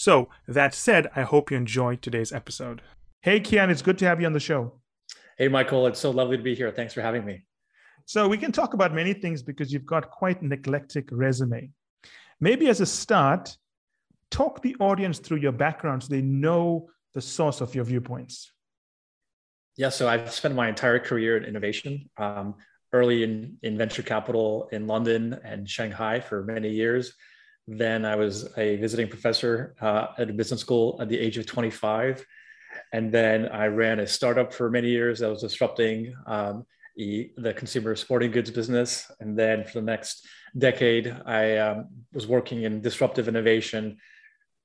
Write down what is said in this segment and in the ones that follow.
So, that said, I hope you enjoyed today's episode. Hey, Kian, it's good to have you on the show. Hey, Michael, it's so lovely to be here. Thanks for having me. So, we can talk about many things because you've got quite an eclectic resume. Maybe as a start, talk the audience through your background so they know the source of your viewpoints. Yeah, so I've spent my entire career in innovation, um, early in, in venture capital in London and Shanghai for many years. Then I was a visiting professor uh, at a business school at the age of 25. And then I ran a startup for many years that was disrupting um, the, the, consumer sporting goods business. And then for the next decade, I um, was working in disruptive innovation,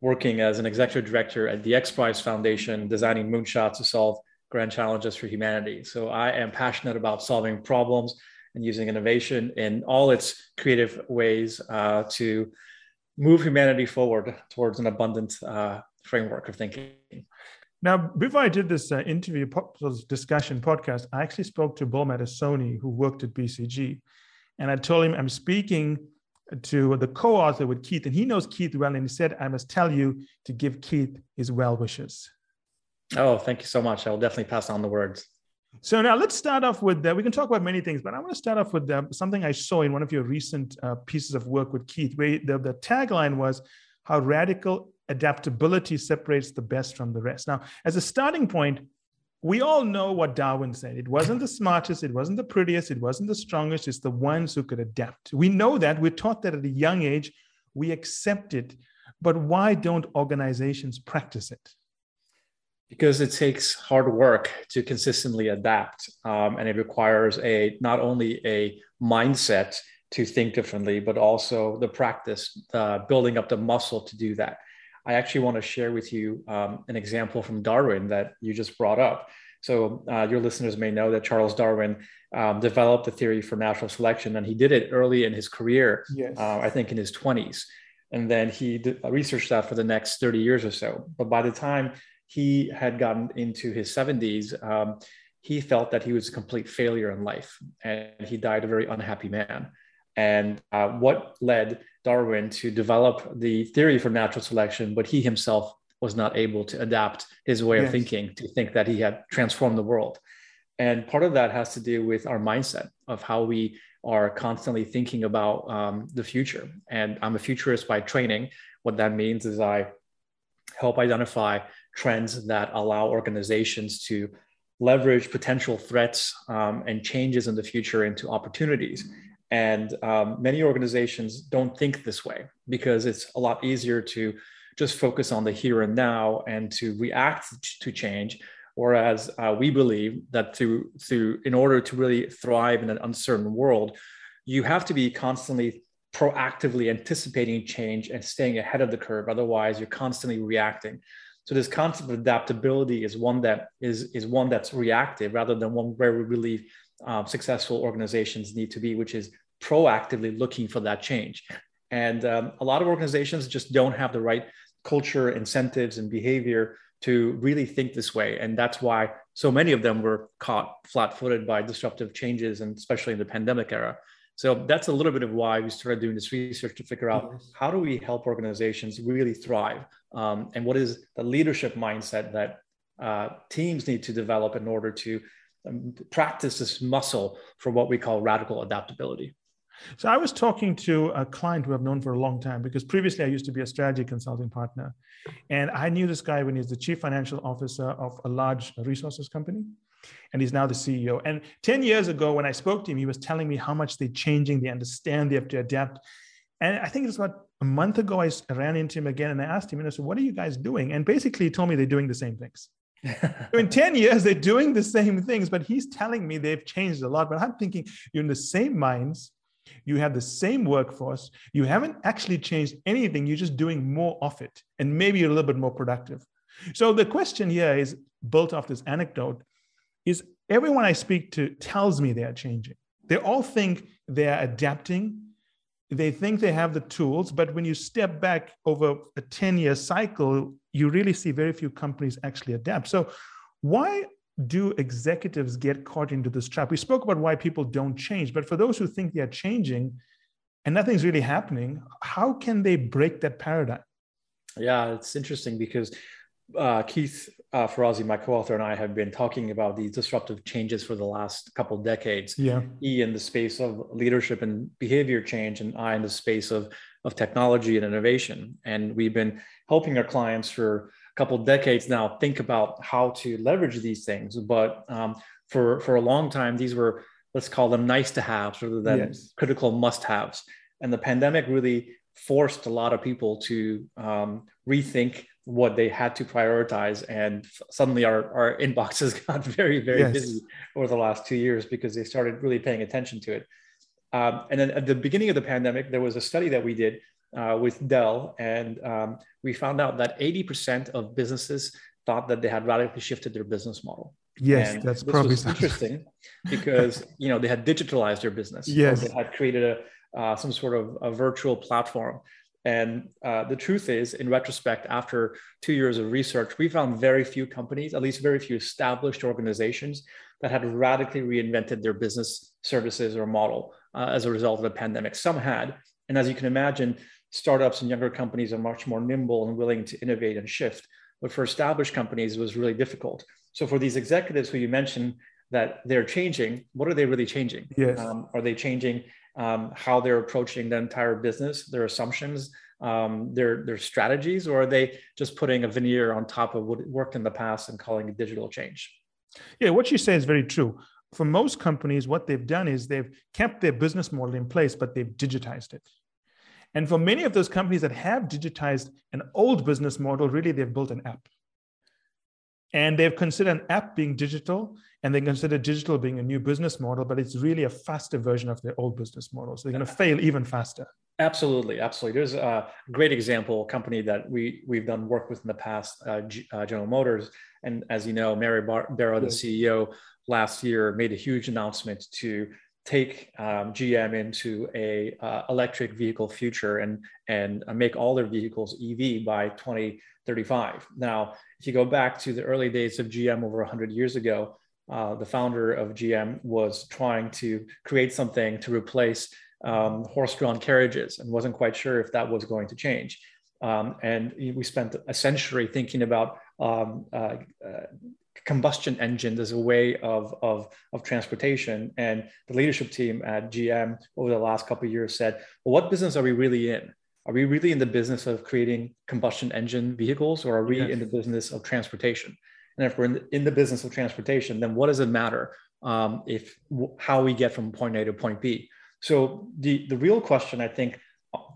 working as an executive director at the X Prize Foundation, designing moonshots to solve grand challenges for humanity. So I am passionate about solving problems and using innovation in all its creative ways uh, to move humanity forward towards an abundant uh, framework of thinking. Now, before I did this uh, interview discussion podcast, I actually spoke to Bill Matassoni, who worked at BCG. And I told him I'm speaking to the co author with Keith, and he knows Keith well. And he said, I must tell you to give Keith his well wishes. Oh, thank you so much. I will definitely pass on the words. So now let's start off with, uh, we can talk about many things, but I want to start off with something I saw in one of your recent uh, pieces of work with Keith, where the, the tagline was how radical adaptability separates the best from the rest. Now, as a starting point, we all know what Darwin said. It wasn't the smartest, it wasn't the prettiest, it wasn't the strongest, it's the ones who could adapt. We know that. We're taught that at a young age. We accept it. But why don't organizations practice it? Because it takes hard work to consistently adapt um, and it requires a not only a mindset to think differently but also the practice uh, building up the muscle to do that. I actually want to share with you um, an example from darwin that you just brought up. So uh, your listeners may know that charles darwin um, developed the theory for natural selection and he did it early in his career yes. uh, i think in his 20s and then he researched that for the next 30 years or so. But by the time he had gotten into his 70s, um, he felt that he was a complete failure in life and he died a very unhappy man. And uh, what led Darwin to develop the theory for natural selection, but he himself was not able to adapt his way yes. of thinking to think that he had transformed the world. And part of that has to do with our mindset of how we are constantly thinking about um, the future. And I'm a futurist by training. What that means is I help identify trends that allow organizations to leverage potential threats um, and changes in the future into opportunities. And um, many organizations don't think this way because it's a lot easier to just focus on the here and now and to react to change. Whereas uh, we believe that to, to, in order to really thrive in an uncertain world, you have to be constantly proactively anticipating change and staying ahead of the curve. Otherwise, you're constantly reacting. So this concept of adaptability is one that is is one that's reactive rather than one where we believe um, successful organizations need to be, which is proactively looking for that change. And um, a lot of organizations just don't have the right culture, incentives, and behavior to really think this way. And that's why so many of them were caught flat-footed by disruptive changes, and especially in the pandemic era. So that's a little bit of why we started doing this research to figure out how do we help organizations really thrive, um, and what is the leadership mindset that uh, teams need to develop in order to um, practice this muscle for what we call radical adaptability. So I was talking to a client who I've known for a long time because previously I used to be a strategy consulting partner, and I knew this guy when he was the chief financial officer of a large resources company and he's now the CEO. And 10 years ago, when I spoke to him, he was telling me how much they're changing, they understand, they have to adapt. And I think it was about a month ago, I ran into him again and I asked him, you know, so what are you guys doing? And basically, he told me they're doing the same things. in 10 years, they're doing the same things, but he's telling me they've changed a lot. But I'm thinking you're in the same minds, you have the same workforce, you haven't actually changed anything, you're just doing more of it, and maybe you're a little bit more productive. So the question here is built off this anecdote is everyone I speak to tells me they are changing. They all think they are adapting. They think they have the tools, but when you step back over a 10 year cycle, you really see very few companies actually adapt. So, why do executives get caught into this trap? We spoke about why people don't change, but for those who think they are changing and nothing's really happening, how can they break that paradigm? Yeah, it's interesting because uh, Keith uh, Ferrazzi, my co-author, and I have been talking about these disruptive changes for the last couple decades. Yeah, he in the space of leadership and behavior change, and I in the space of of technology and innovation. And we've been helping our clients for a couple decades now think about how to leverage these things. But um, for for a long time, these were let's call them nice to haves rather than yes. critical must haves. And the pandemic really forced a lot of people to um, rethink what they had to prioritize and suddenly our, our inboxes got very very yes. busy over the last two years because they started really paying attention to it. Um, and then at the beginning of the pandemic there was a study that we did uh, with dell and um, we found out that 80% of businesses thought that they had radically shifted their business model. Yes and that's probably interesting because you know they had digitalized their business. Yes. They had created a uh, some sort of a virtual platform and uh, the truth is, in retrospect, after two years of research, we found very few companies, at least very few established organizations, that had radically reinvented their business services or model uh, as a result of the pandemic. Some had. And as you can imagine, startups and younger companies are much more nimble and willing to innovate and shift. But for established companies, it was really difficult. So for these executives who you mentioned that they're changing, what are they really changing? Yes. Um, are they changing um, how they're approaching the entire business, their assumptions, um, their their strategies, or are they just putting a veneer on top of what worked in the past and calling it digital change? Yeah, what you say is very true. For most companies, what they've done is they've kept their business model in place, but they've digitized it. And for many of those companies that have digitized an old business model, really they've built an app. And they've considered an app being digital and they consider digital being a new business model, but it's really a faster version of their old business model. So they're going to fail even faster. Absolutely, absolutely. There's a great example company that we we've done work with in the past, uh, G, uh, General Motors, and as you know, Mary Bar- Barra, the CEO, last year made a huge announcement to take um, GM into a uh, electric vehicle future and and make all their vehicles EV by 2035. Now, if you go back to the early days of GM over 100 years ago, uh, the founder of GM was trying to create something to replace um, horse-drawn carriages and wasn't quite sure if that was going to change. Um, and we spent a century thinking about um, uh, uh, combustion engines as a way of, of, of transportation. And the leadership team at GM over the last couple of years said, well, what business are we really in? Are we really in the business of creating combustion engine vehicles or are we yes. in the business of transportation? And if we're in the, in the business of transportation, then what does it matter um, if how we get from point A to point B? So the, the real question I think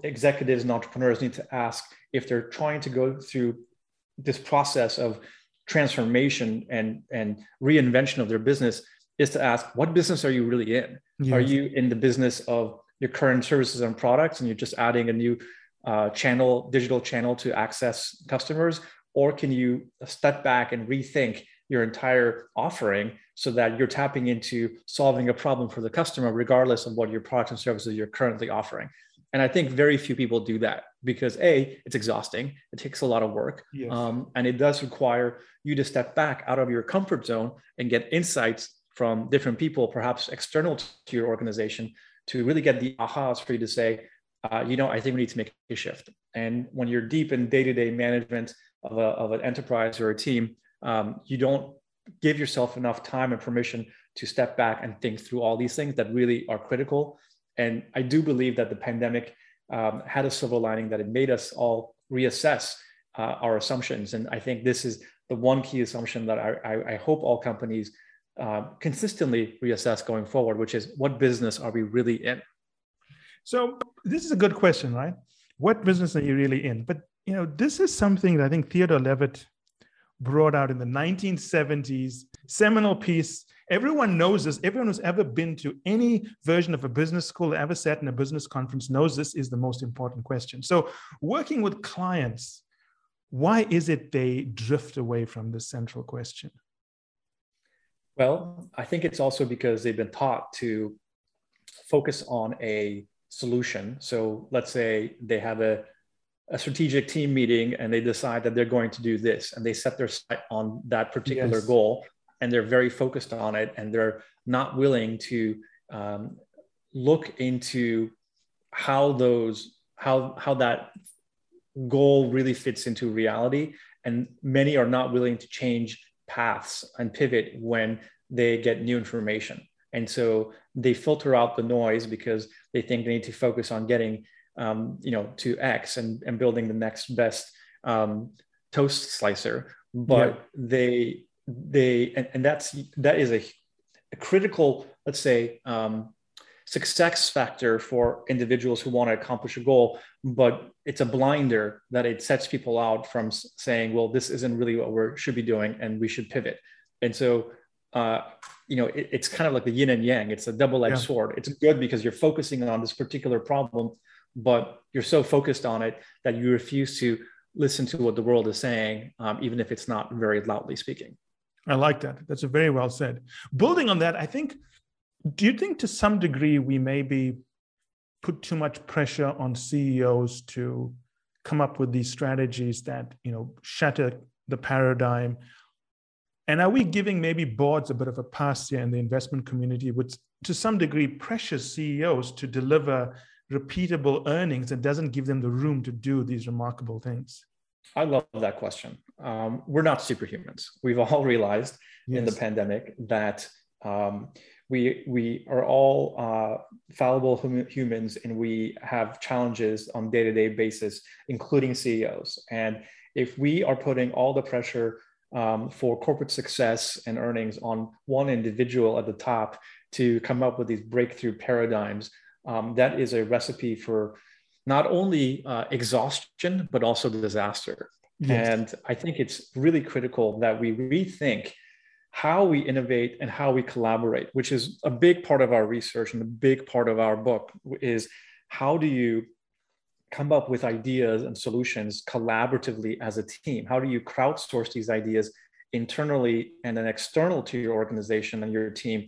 executives and entrepreneurs need to ask if they're trying to go through this process of transformation and, and reinvention of their business is to ask what business are you really in? Yes. Are you in the business of your current services and products and you're just adding a new uh, channel, digital channel to access customers? Or can you step back and rethink your entire offering so that you're tapping into solving a problem for the customer, regardless of what your products and services you're currently offering? And I think very few people do that because A, it's exhausting, it takes a lot of work, yes. um, and it does require you to step back out of your comfort zone and get insights from different people, perhaps external to your organization, to really get the ahas for you to say, uh, you know, I think we need to make a shift. And when you're deep in day to day management, of, a, of an enterprise or a team, um, you don't give yourself enough time and permission to step back and think through all these things that really are critical. And I do believe that the pandemic um, had a silver lining that it made us all reassess uh, our assumptions. And I think this is the one key assumption that I, I, I hope all companies uh, consistently reassess going forward, which is what business are we really in? So this is a good question, right? What business are you really in? But you know, this is something that I think Theodore Levitt brought out in the 1970s, seminal piece. Everyone knows this. Everyone who's ever been to any version of a business school, ever sat in a business conference, knows this is the most important question. So, working with clients why is it they drift away from the central question? Well, I think it's also because they've been taught to focus on a solution. So let's say they have a, a strategic team meeting and they decide that they're going to do this and they set their sight on that particular yes. goal and they're very focused on it and they're not willing to um, look into how those how how that goal really fits into reality and many are not willing to change paths and pivot when they get new information and so they filter out the noise because they think they need to focus on getting um, you know to x and, and building the next best um, toast slicer but yeah. they they and, and that's that is a, a critical let's say um, success factor for individuals who want to accomplish a goal but it's a blinder that it sets people out from saying well this isn't really what we should be doing and we should pivot and so uh, you know it, it's kind of like the yin and yang. It's a double-edged yeah. sword. It's good because you're focusing on this particular problem but you're so focused on it that you refuse to listen to what the world is saying um, even if it's not very loudly speaking. I like that. That's a very well said. Building on that i think do you think to some degree we maybe put too much pressure on ceos to come up with these strategies that you know shatter the paradigm and are we giving maybe boards a bit of a pass here in the investment community, which to some degree pressures CEOs to deliver repeatable earnings and doesn't give them the room to do these remarkable things? I love that question. Um, we're not superhumans. We've all realized yes. in the pandemic that um, we we are all uh, fallible hum- humans and we have challenges on day to day basis, including CEOs. And if we are putting all the pressure um, for corporate success and earnings on one individual at the top to come up with these breakthrough paradigms. Um, that is a recipe for not only uh, exhaustion, but also disaster. Yes. And I think it's really critical that we rethink how we innovate and how we collaborate, which is a big part of our research and a big part of our book is how do you come up with ideas and solutions collaboratively as a team? How do you crowdsource these ideas internally and then external to your organization and your team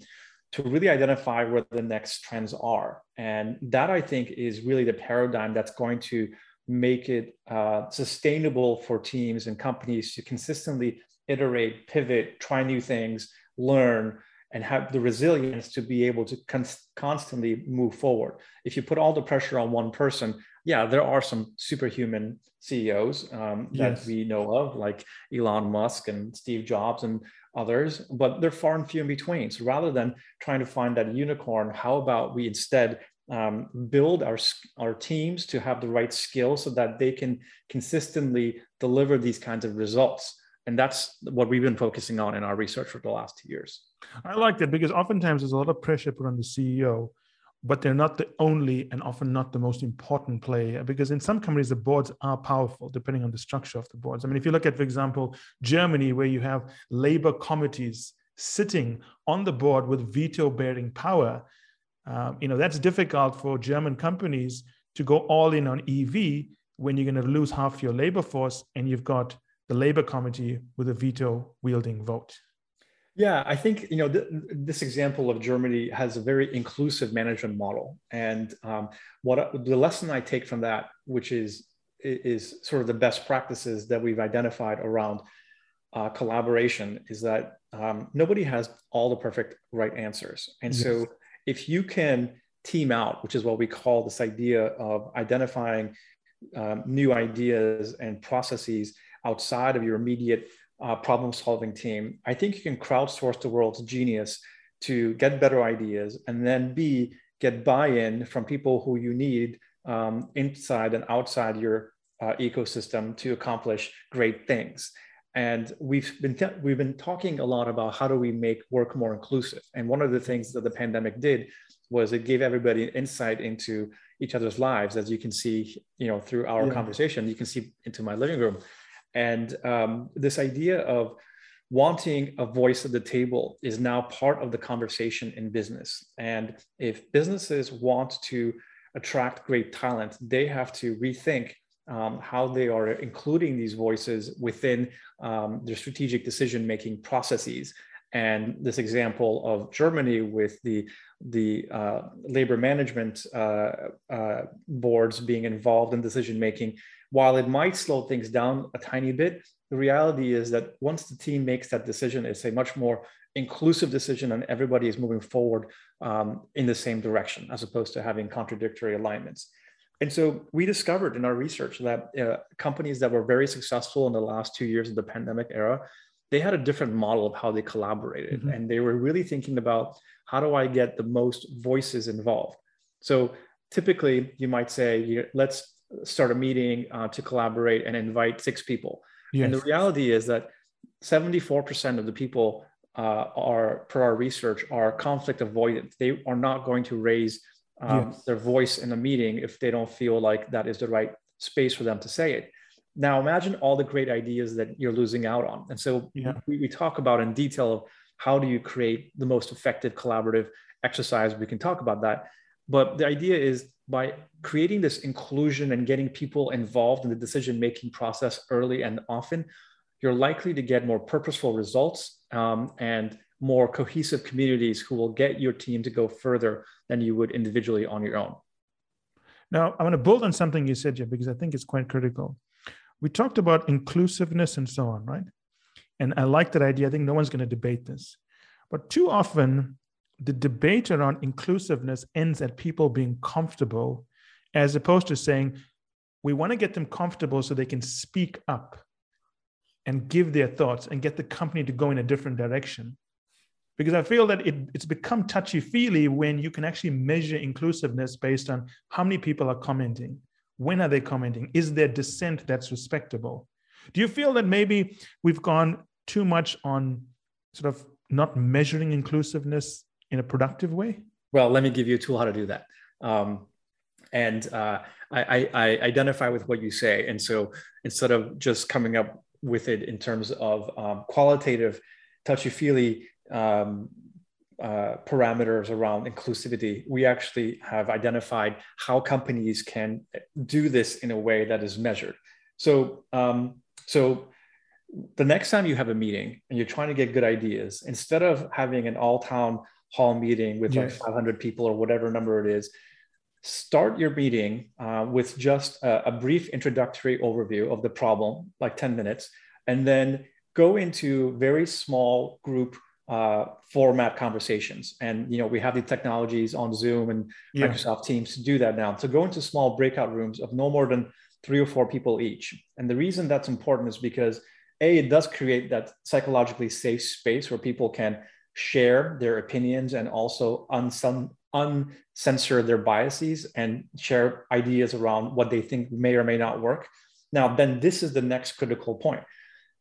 to really identify where the next trends are? And that I think is really the paradigm that's going to make it uh, sustainable for teams and companies to consistently iterate, pivot, try new things, learn, and have the resilience to be able to con- constantly move forward. If you put all the pressure on one person, yeah, there are some superhuman CEOs um, that yes. we know of, like Elon Musk and Steve Jobs and others, but they're far and few in between. So rather than trying to find that unicorn, how about we instead um, build our our teams to have the right skills so that they can consistently deliver these kinds of results? And that's what we've been focusing on in our research for the last two years. I like that because oftentimes there's a lot of pressure put on the CEO but they're not the only and often not the most important player because in some companies the boards are powerful depending on the structure of the boards. I mean if you look at for example germany where you have labor committees sitting on the board with veto bearing power um, you know that's difficult for german companies to go all in on ev when you're going to lose half your labor force and you've got the labor committee with a veto wielding vote yeah, I think you know th- this example of Germany has a very inclusive management model, and um, what the lesson I take from that, which is is sort of the best practices that we've identified around uh, collaboration, is that um, nobody has all the perfect right answers, and yes. so if you can team out, which is what we call this idea of identifying um, new ideas and processes outside of your immediate uh, problem solving team, I think you can crowdsource the world's genius to get better ideas and then B, get buy in from people who you need um, inside and outside your uh, ecosystem to accomplish great things. And we've been t- we've been talking a lot about how do we make work more inclusive. And one of the things that the pandemic did was it gave everybody insight into each other's lives, as you can see, you know, through our yeah. conversation. You can see into my living room. And um, this idea of wanting a voice at the table is now part of the conversation in business. And if businesses want to attract great talent, they have to rethink um, how they are including these voices within um, their strategic decision making processes. And this example of Germany with the the uh, labor management uh, uh, boards being involved in decision making, while it might slow things down a tiny bit, the reality is that once the team makes that decision, it's a much more inclusive decision, and everybody is moving forward um, in the same direction, as opposed to having contradictory alignments. And so we discovered in our research that uh, companies that were very successful in the last two years of the pandemic era, they had a different model of how they collaborated. Mm-hmm. And they were really thinking about how do I get the most voices involved? So typically you might say, let's start a meeting uh, to collaborate and invite six people. Yes. And the reality is that 74% of the people uh, are, per our research, are conflict avoidant. They are not going to raise um, yes. their voice in a meeting if they don't feel like that is the right space for them to say it. Now, imagine all the great ideas that you're losing out on. And so yeah. we, we talk about in detail of how do you create the most effective collaborative exercise. We can talk about that. But the idea is by creating this inclusion and getting people involved in the decision making process early and often, you're likely to get more purposeful results um, and more cohesive communities who will get your team to go further than you would individually on your own. Now, I want to build on something you said, Jeff, because I think it's quite critical. We talked about inclusiveness and so on, right? And I like that idea. I think no one's going to debate this. But too often, the debate around inclusiveness ends at people being comfortable, as opposed to saying, we want to get them comfortable so they can speak up and give their thoughts and get the company to go in a different direction because I feel that it, it's become touchy feely when you can actually measure inclusiveness based on how many people are commenting, when are they commenting, is there dissent that's respectable? Do you feel that maybe we've gone too much on sort of not measuring inclusiveness in a productive way? Well, let me give you a tool how to do that. Um, and uh, I, I, identify with what you say. And so instead of just coming up with it in terms of um, qualitative touchy feely um, uh, parameters around inclusivity, we actually have identified how companies can do this in a way that is measured. So, um, so the next time you have a meeting and you're trying to get good ideas, instead of having an all-town hall meeting with yes. like 500 people or whatever number it is, start your meeting uh, with just a, a brief introductory overview of the problem, like 10 minutes, and then go into very small group uh, format conversations. And you know, we have the technologies on Zoom and yeah. Microsoft Teams to do that now. To go into small breakout rooms of no more than three or four people each. And the reason that's important is because a it does create that psychologically safe space where people can share their opinions and also uncensor their biases and share ideas around what they think may or may not work. Now, then this is the next critical point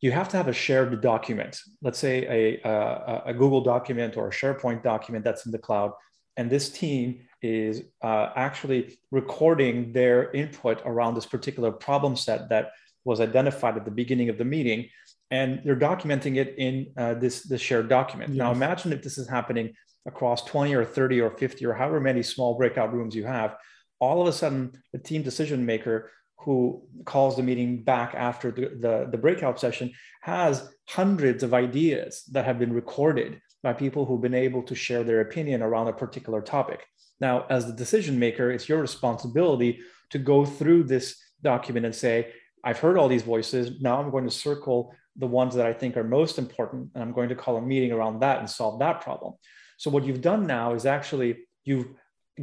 you have to have a shared document, let's say a, a, a, Google document or a SharePoint document that's in the cloud. And this team is uh, actually recording their input around this particular problem set that was identified at the beginning of the meeting. And they're documenting it in uh, this, this shared document. Yes. Now, imagine if this is happening across 20 or 30 or 50 or however many small breakout rooms you have. All of a sudden, the team decision maker who calls the meeting back after the, the, the, breakout session has hundreds of ideas that have been recorded by people who've been able to share their opinion around a particular topic. Now, as the decision maker, it's your responsibility to go through this document and say, I've heard all these voices. Now I'm going to circle the ones that I think are most important, and I'm going to call a meeting around that and solve that problem. So, what you've done now is actually you've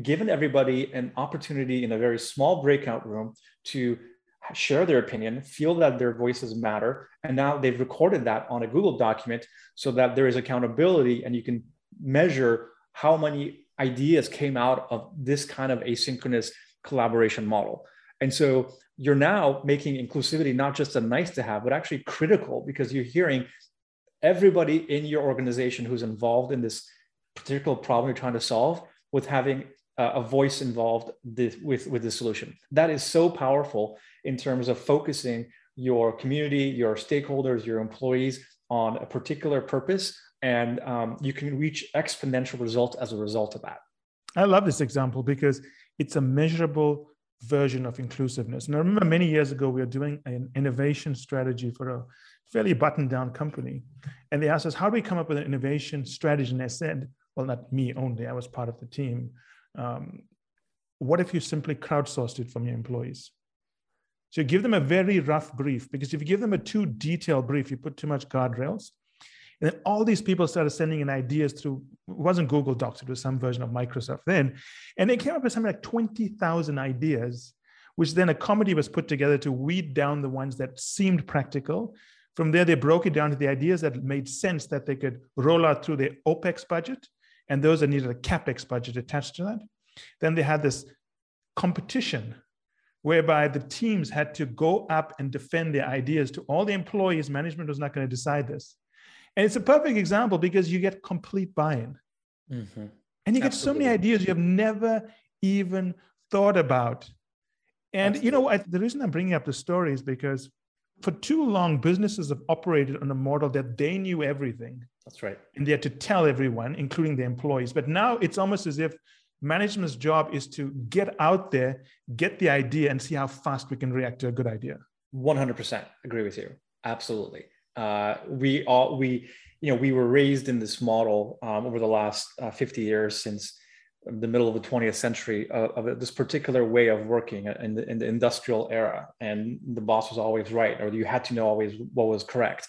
given everybody an opportunity in a very small breakout room to share their opinion, feel that their voices matter. And now they've recorded that on a Google document so that there is accountability and you can measure how many ideas came out of this kind of asynchronous collaboration model. And so you're now making inclusivity not just a nice to have, but actually critical because you're hearing everybody in your organization who's involved in this particular problem you're trying to solve with having a voice involved with, with the solution. That is so powerful in terms of focusing your community, your stakeholders, your employees on a particular purpose, and um, you can reach exponential results as a result of that. I love this example because it's a measurable version of inclusiveness. And I remember many years ago, we were doing an innovation strategy for a fairly buttoned down company. And they asked us, how do we come up with an innovation strategy? And I said, well, not me only, I was part of the team. Um, what if you simply crowdsourced it from your employees? So you give them a very rough brief because if you give them a too detailed brief, you put too much guardrails. And then all these people started sending in ideas through, it wasn't Google Docs, it was some version of Microsoft then. And they came up with something like 20,000 ideas, which then a committee was put together to weed down the ones that seemed practical. From there, they broke it down to the ideas that made sense that they could roll out through their OPEX budget and those that needed a CAPEX budget attached to that. Then they had this competition whereby the teams had to go up and defend their ideas to all the employees. Management was not going to decide this. And it's a perfect example because you get complete buy in. Mm-hmm. And you Absolutely. get so many ideas you have never even thought about. And Absolutely. you know, I, the reason I'm bringing up the story is because for too long, businesses have operated on a model that they knew everything. That's right. And they had to tell everyone, including the employees. But now it's almost as if management's job is to get out there, get the idea, and see how fast we can react to a good idea. 100% agree with you. Absolutely. Uh, we all we you know we were raised in this model um, over the last uh, 50 years since the middle of the 20th century uh, of this particular way of working in the, in the industrial era. And the boss was always right or you had to know always what was correct.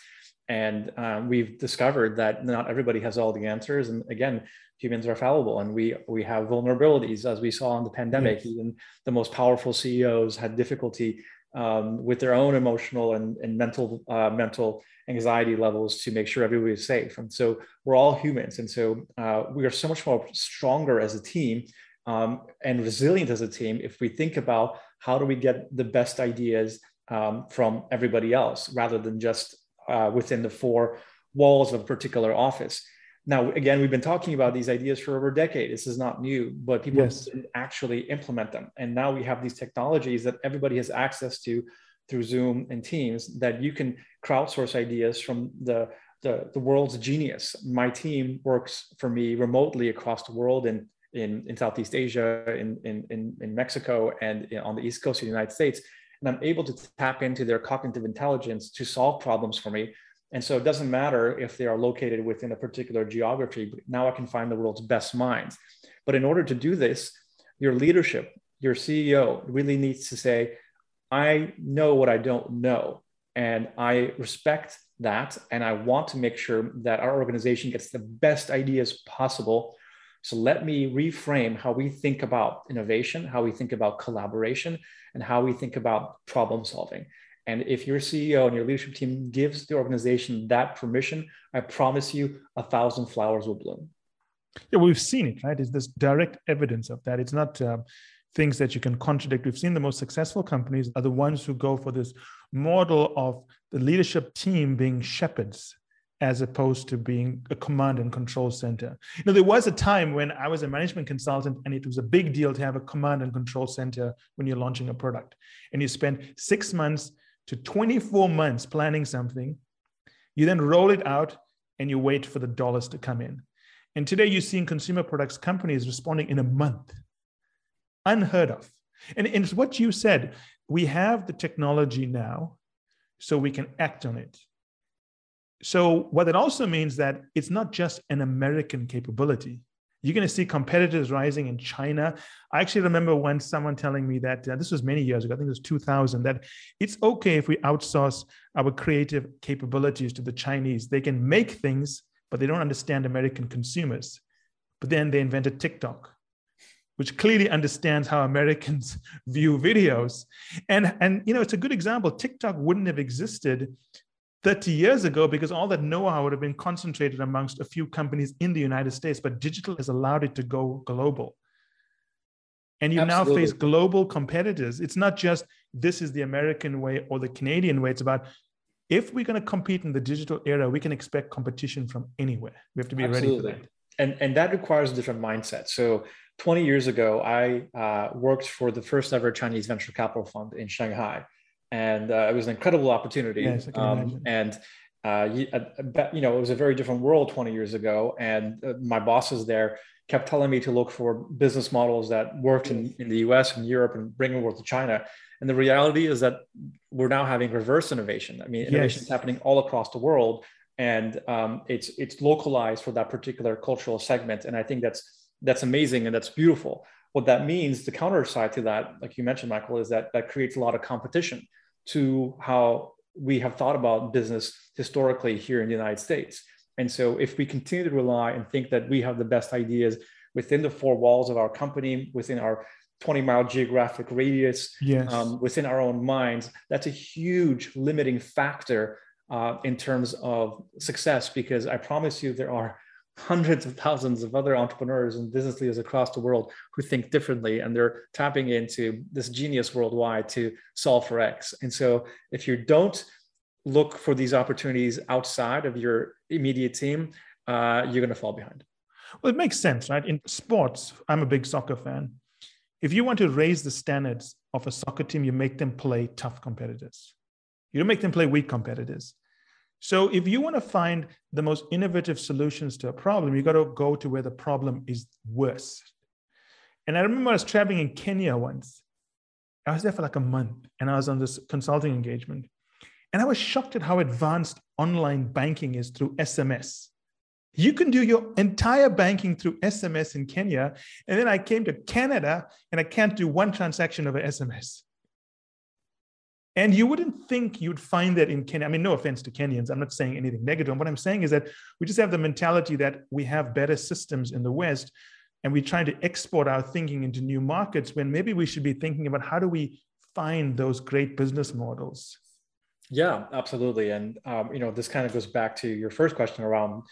And um, we've discovered that not everybody has all the answers. And again humans are fallible and we we have vulnerabilities as we saw in the pandemic. Yes. even the most powerful ceos had difficulty um, with their own emotional and, and mental uh, mental anxiety levels to make sure everybody is safe. And so we're all humans. And so uh, we are so much more stronger as a team um, and resilient as a team if we think about how do we get the best ideas um, from everybody else rather than just uh, within the four walls of a particular office now, again, we've been talking about these ideas for over a decade. This is not new, but people yes. didn't actually implement them. And now we have these technologies that everybody has access to through Zoom and Teams that you can crowdsource ideas from the, the, the world's genius. My team works for me remotely across the world in, in, in Southeast Asia, in, in, in, Mexico, and on the East Coast of the United States. And I'm able to tap into their cognitive intelligence to solve problems for me and so it doesn't matter if they are located within a particular geography, now I can find the world's best minds. But in order to do this, your leadership, your CEO really needs to say, I know what I don't know. And I respect that. And I want to make sure that our organization gets the best ideas possible. So let me reframe how we think about innovation, how we think about collaboration, and how we think about problem solving. And if your CEO and your leadership team gives the organization that permission, I promise you a thousand flowers will bloom. Yeah, we've seen it, right? It's this direct evidence of that. It's not uh, things that you can contradict. We've seen the most successful companies are the ones who go for this model of the leadership team being shepherds as opposed to being a command and control center. You know, there was a time when I was a management consultant and it was a big deal to have a command and control center when you're launching a product. And you spend six months to 24 months planning something. You then roll it out and you wait for the dollars to come in. And today you're seeing consumer products companies responding in a month. Unheard of. And, and it's what you said. We have the technology now, so we can act on it. So, what that also means that it's not just an American capability. You're going to see competitors rising in China. I actually remember when someone telling me that uh, this was many years ago, I think it was 2000, that it's okay if we outsource our creative capabilities to the Chinese. They can make things, but they don't understand American consumers. But then they invented TikTok, which clearly understands how Americans view videos. And, and you know, it's a good example. TikTok wouldn't have existed 30 years ago because all that know-how would have been concentrated amongst a few companies in the United States, but digital has allowed it to go global. And you Absolutely. now face global competitors. It's not just this is the American way or the Canadian way. It's about if we're going to compete in the digital era, we can expect competition from anywhere. We have to be Absolutely. ready for that. And, and that requires a different mindset. So 20 years ago, I uh, worked for the first ever Chinese venture capital fund in Shanghai and uh, it was an incredible opportunity. Yes, um, and uh, you, uh, you know, it was a very different world 20 years ago. And uh, my bosses there kept telling me to look for business models that worked in, in the US and Europe and bring them over to China. And the reality is that we're now having reverse innovation. I mean, innovation yes. is happening all across the world, and um, it's it's localized for that particular cultural segment. And I think that's that's amazing and that's beautiful. What that means, the counter side to that, like you mentioned, Michael, is that that creates a lot of competition to how we have thought about business historically here in the United States. And so, if we continue to rely and think that we have the best ideas within the four walls of our company, within our 20 mile geographic radius yes. um, within our own minds, that's a huge limiting factor uh, in terms of success. Because I promise you, there are hundreds of thousands of other entrepreneurs and business leaders across the world who think differently and they're tapping into this genius worldwide to solve for X. And so if you don't look for these opportunities outside of your immediate team, uh, you're going to fall behind. Well, it makes sense, right? In sports, I'm a big soccer fan if you want to raise the standards of a soccer team, you make them play tough competitors. You don't make them play weak competitors. So if you want to find the most innovative solutions to a problem, you got to go to where the problem is worse. And I remember I was traveling in Kenya once. I was there for like a month and I was on this consulting engagement. And I was shocked at how advanced online banking is through SMS. You can do your entire banking through SMS in Kenya. And then I came to Canada and I can't do one transaction over SMS. And you wouldn't think you'd find that in Kenya. I mean, no offense to Kenyans. I'm not saying anything negative. What I'm saying is that we just have the mentality that we have better systems in the West and we're trying to export our thinking into new markets when maybe we should be thinking about how do we find those great business models. Yeah, absolutely. And, um, you know, this kind of goes back to your first question around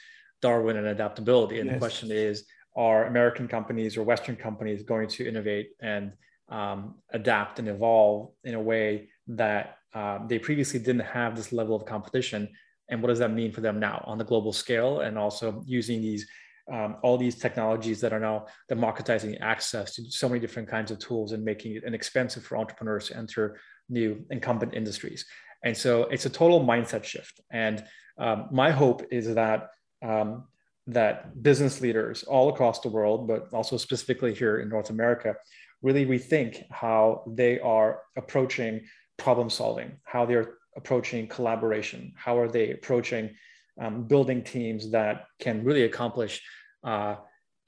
Darwin and adaptability. And yes. the question is, are American companies or Western companies going to innovate and um, adapt and evolve in a way that uh, they previously didn't have this level of competition? And what does that mean for them now on the global scale? And also using these um, all these technologies that are now democratizing access to so many different kinds of tools and making it inexpensive for entrepreneurs to enter new incumbent industries. And so it's a total mindset shift. And um, my hope is that um, that business leaders all across the world, but also specifically here in North America, really rethink how they are approaching problem solving, how they're approaching collaboration, how are they approaching um, building teams that can really accomplish uh,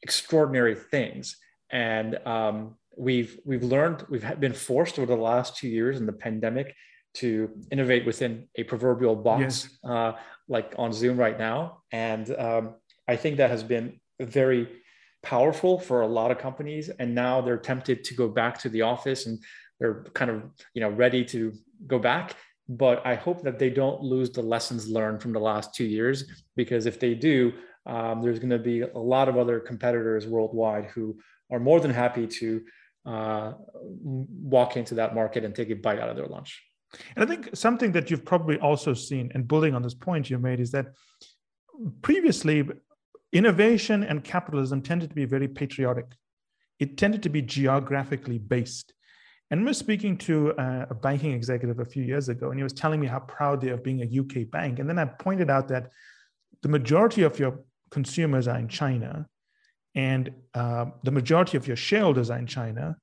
extraordinary things. And um, we've we've learned we've been forced over the last two years in the pandemic to innovate within a proverbial box yes. uh, like on Zoom right now. And um, I think that has been very powerful for a lot of companies. And now they're tempted to go back to the office and they're kind of you know ready to go back. But I hope that they don't lose the lessons learned from the last two years, because if they do, um, there's going to be a lot of other competitors worldwide who are more than happy to uh, walk into that market and take a bite out of their lunch. And I think something that you've probably also seen, and building on this point you made, is that previously innovation and capitalism tended to be very patriotic. It tended to be geographically based. And I was speaking to a banking executive a few years ago, and he was telling me how proud they are of being a UK bank. And then I pointed out that the majority of your consumers are in China, and uh, the majority of your shareholders are in China.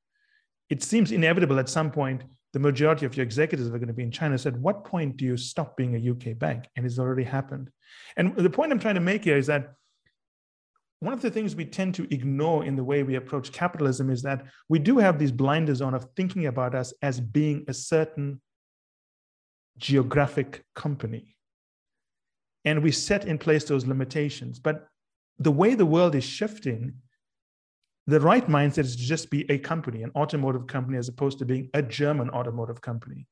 It seems inevitable at some point the majority of your executives are going to be in China. So at what point do you stop being a UK bank? And it's already happened. And the point I'm trying to make here is that one of the things we tend to ignore in the way we approach capitalism is that we do have these blinders on of thinking about us as being a certain geographic company. And we set in place those limitations. But the way the world is shifting, the right mindset is to just be a company, an automotive company, as opposed to being a German automotive company.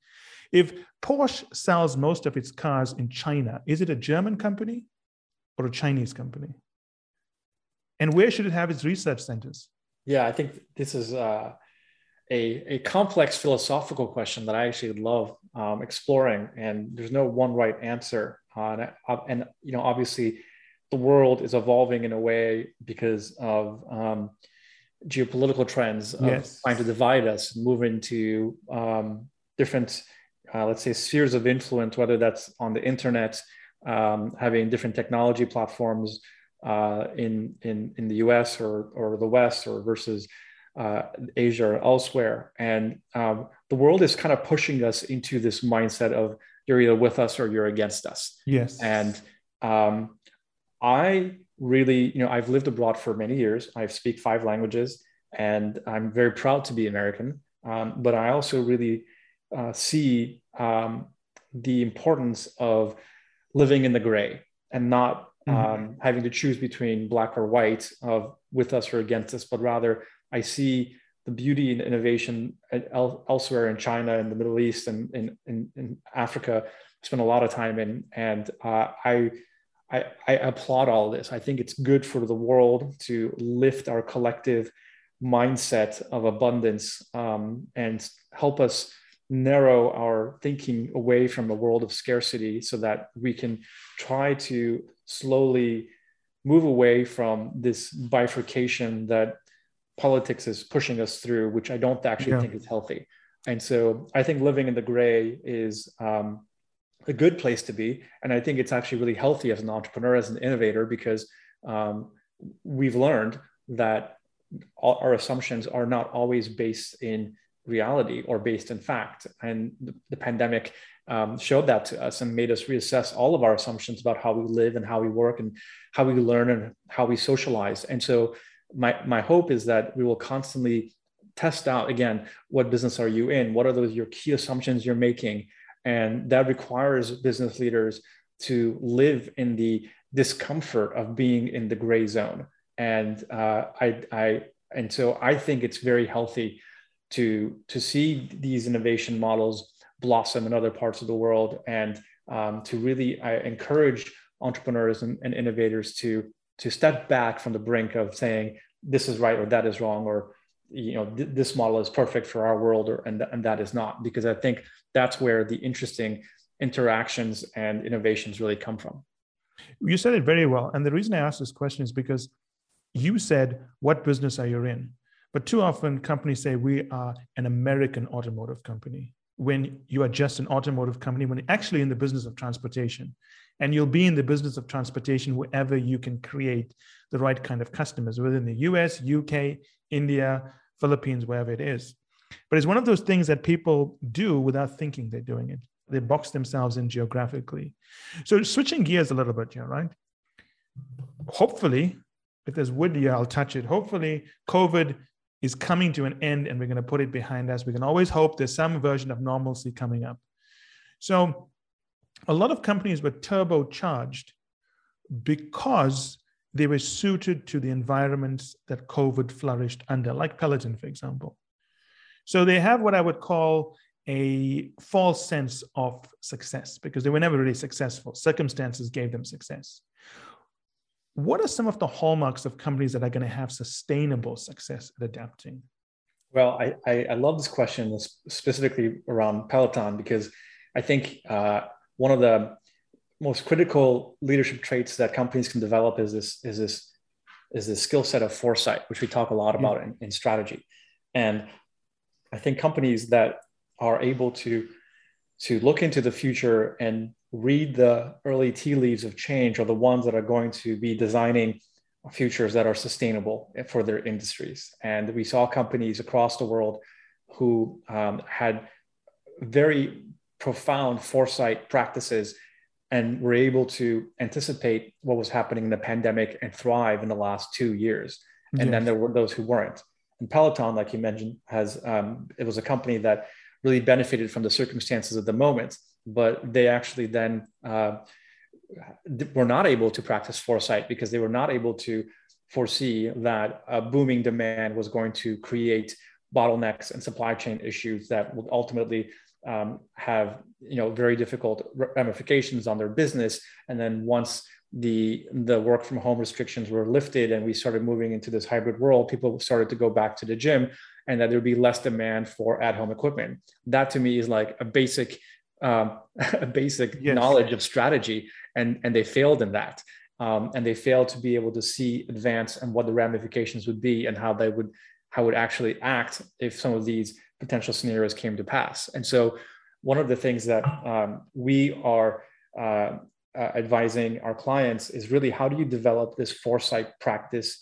If Porsche sells most of its cars in China, is it a German company or a Chinese company? And where should it have its research centers? Yeah, I think this is uh, a, a complex philosophical question that I actually love um, exploring. And there's no one right answer. Uh, and, and, you know, obviously, the world is evolving in a way because of um, geopolitical trends of yes. trying to divide us, move into um, different, uh, let's say, spheres of influence, whether that's on the internet um, having different technology platforms uh, in, in, in the US or, or the West or versus uh, Asia or elsewhere. And um, the world is kind of pushing us into this mindset of you're either with us or you're against us. Yes. And um, I really, you know, I've lived abroad for many years. I speak five languages and I'm very proud to be American. Um, but I also really uh, see um, the importance of living in the gray and not mm-hmm. um, having to choose between black or white of with us or against us, but rather I see the beauty and innovation elsewhere in China and the Middle East and in, Africa. I spend a lot of time in, and uh, I, I, I applaud all this. I think it's good for the world to lift our collective mindset of abundance um, and help us narrow our thinking away from a world of scarcity so that we can try to slowly move away from this bifurcation that politics is pushing us through, which I don't actually yeah. think is healthy. And so I think living in the gray is um, a good place to be. And I think it's actually really healthy as an entrepreneur, as an innovator, because um, we've learned that all our assumptions are not always based in reality or based in fact. And the, the pandemic um, showed that to us and made us reassess all of our assumptions about how we live and how we work and how we learn and how we socialize. And so my, my hope is that we will constantly test out again what business are you in? What are those your key assumptions you're making? And that requires business leaders to live in the discomfort of being in the gray zone. And uh, I, I and so i think it's very healthy to to see these innovation models blossom in other parts of the world and um, to really I encourage entrepreneurs and, and innovators to to step back from the brink of saying this is right or that is wrong or you know th- this model is perfect for our world or and, and that is not because i think that's where the interesting interactions and innovations really come from. You said it very well and the reason i asked this question is because you said what business are you in? But too often companies say we are an american automotive company when you are just an automotive company when actually in the business of transportation and you'll be in the business of transportation wherever you can create the right kind of customers within the us uk india philippines wherever it is. But it's one of those things that people do without thinking they're doing it. They box themselves in geographically. So switching gears a little bit here right? Hopefully if there's wood here i'll touch it. Hopefully covid is coming to an end and we're going to put it behind us we can always hope there's some version of normalcy coming up so a lot of companies were turbocharged because they were suited to the environments that COVID flourished under, like Peloton, for example. So they have what I would call a false sense of success because they were never really successful. Circumstances gave them success. What are some of the hallmarks of companies that are going to have sustainable success at adapting? Well, I, I, I love this question specifically around Peloton because I think uh, one of the most critical leadership traits that companies can develop is this is this is this skill set of foresight, which we talk a lot about in, in strategy. And I think companies that are able to to look into the future and read the early tea leaves of change are the ones that are going to be designing futures that are sustainable for their industries. And we saw companies across the world who um, had very profound foresight practices and were able to anticipate what was happening in the pandemic and thrive in the last two years. And yes. then there were those who weren't. And Peloton, like you mentioned, has um, it was a company that really benefited from the circumstances of the moment, but they actually then uh, were not able to practice foresight because they were not able to foresee that a booming demand was going to create bottlenecks and supply chain issues that would ultimately um, have you know very difficult ramifications on their business. And then once the the work from home restrictions were lifted and we started moving into this hybrid world people started to go back to the gym and that there would be less demand for at home equipment. That to me is like a basic um, a basic yes. knowledge of strategy and and they failed in that um, and they failed to be able to see advance and what the ramifications would be and how they would how would actually act if some of these potential scenarios came to pass. And so, one of the things that um, we are uh, uh, advising our clients is really how do you develop this foresight practice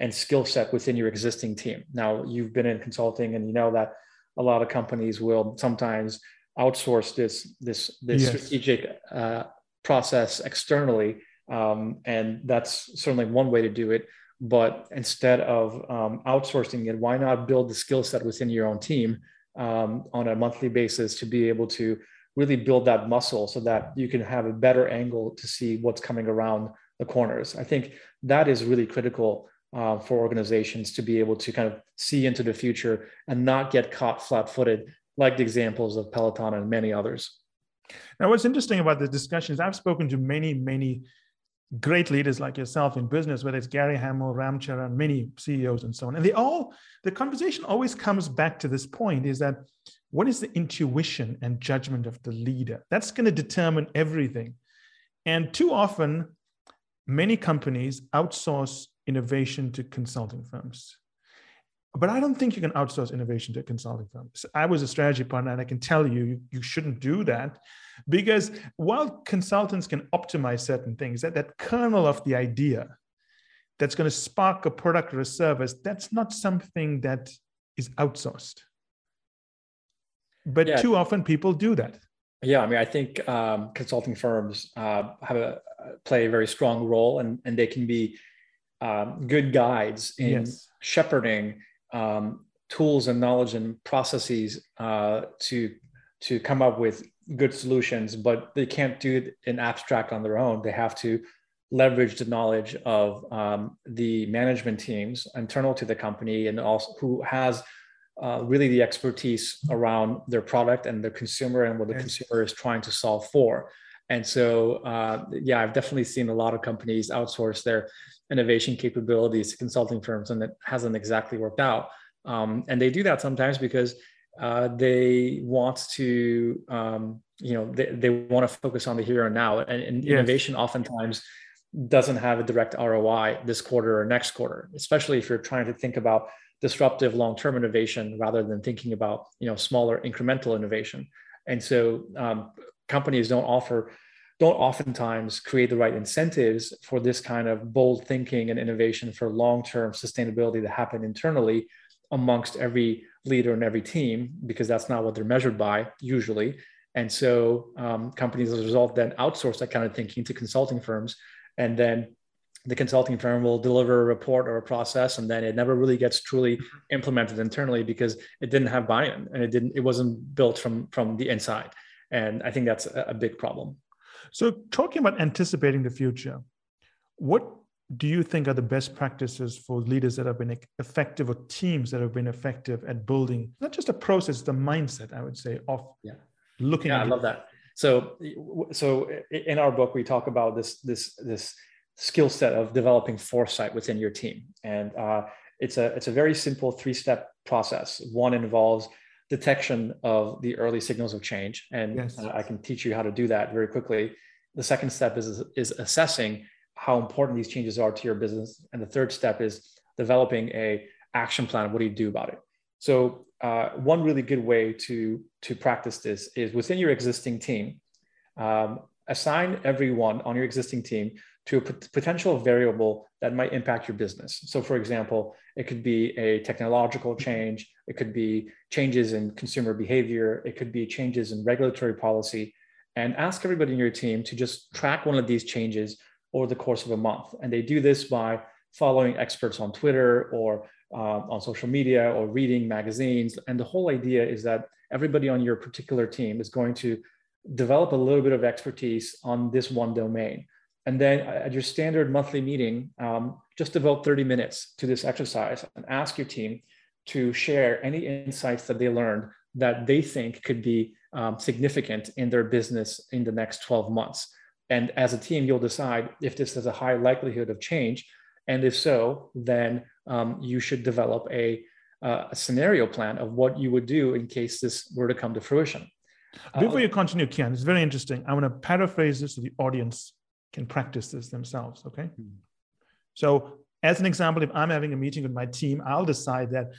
and skill set within your existing team. Now, you've been in consulting and you know that a lot of companies will sometimes outsource this this this yes. strategic uh, process externally, um, and that's certainly one way to do it. But instead of um, outsourcing it, why not build the skill set within your own team um, on a monthly basis to be able to really build that muscle so that you can have a better angle to see what's coming around the corners. I think that is really critical uh, for organizations to be able to kind of see into the future and not get caught flat-footed, like the examples of Peloton and many others. Now, what's interesting about the discussions, I've spoken to many, many great leaders like yourself in business, whether it's Gary Hamel, Ram Charan, many CEOs and so on. And they all, the conversation always comes back to this point is that what is the intuition and judgment of the leader? That's going to determine everything. And too often, many companies outsource innovation to consulting firms. But I don't think you can outsource innovation to consulting firms. I was a strategy partner, and I can tell you, you shouldn't do that because while consultants can optimize certain things, that, that kernel of the idea that's going to spark a product or a service, that's not something that is outsourced. But yeah. too often people do that. Yeah, I mean, I think um, consulting firms uh, have a play a very strong role, and and they can be um, good guides in yes. shepherding um, tools and knowledge and processes uh, to to come up with good solutions, but they can't do it in abstract on their own. They have to leverage the knowledge of um, the management teams internal to the company and also who has uh, really the expertise around their product and their consumer and what the yes. consumer is trying to solve for. And so, uh, yeah, I've definitely seen a lot of companies outsource their innovation capabilities to consulting firms, and it hasn't exactly worked out. Um, and they do that sometimes because uh, they want to, um, you know, they, they want to focus on the here and now. And, and yes. innovation oftentimes doesn't have a direct ROI this quarter or next quarter, especially if you're trying to think about disruptive long-term innovation rather than thinking about, you know, smaller incremental innovation. And so um, companies don't offer don't oftentimes create the right incentives for this kind of bold thinking and innovation for long-term sustainability to happen internally amongst every leader and every team because that's not what they're measured by usually and so um, companies as a result then outsource that kind of thinking to consulting firms and then the consulting firm will deliver a report or a process and then it never really gets truly implemented internally because it didn't have buy-in and it didn't it wasn't built from from the inside and I think that's a, big problem. So, talking about anticipating the future, what do you think are the best practices for leaders that have been effective or teams that have been effective at building not just a process, the mindset, I would say, of yeah. looking yeah, I love that. So, so in our book, we talk about this this this skill set of developing foresight within your team, and uh, it's a it's a very simple three step process. One involves detection of the early signals of change. And yes. I can teach you how to do that very quickly. The second step is, is assessing how important these changes are to your business. And the third step is developing a action plan. What do you do about it? So uh, one really good way to, to practice this is within your existing team, um, assign everyone on your existing team to a potential variable that might impact your business. So, for example, it could be a technological change, it could be changes in consumer behavior, it could be changes in regulatory policy, and ask everybody in your team to just track one of these changes over the course of a month. And they do this by following experts on Twitter or uh, on social media or reading magazines. And the whole idea is that everybody on your particular team is going to develop a little bit of expertise on this one domain. And then at your standard monthly meeting, um, just devote 30 minutes to this exercise and ask your team to share any insights that they learned that they think could be um, significant in their business in the next 12 months. And as a team, you'll decide if this has a high likelihood of change. And if so, then um, you should develop a, uh, a, scenario plan of what you would do in case this were to come to fruition. Before uh, you continue, Kian, it's very interesting. I want to paraphrase this to the audience can practice this themselves. Okay. Mm-hmm. So, as an example, if I'm having a meeting with my team, I'll decide that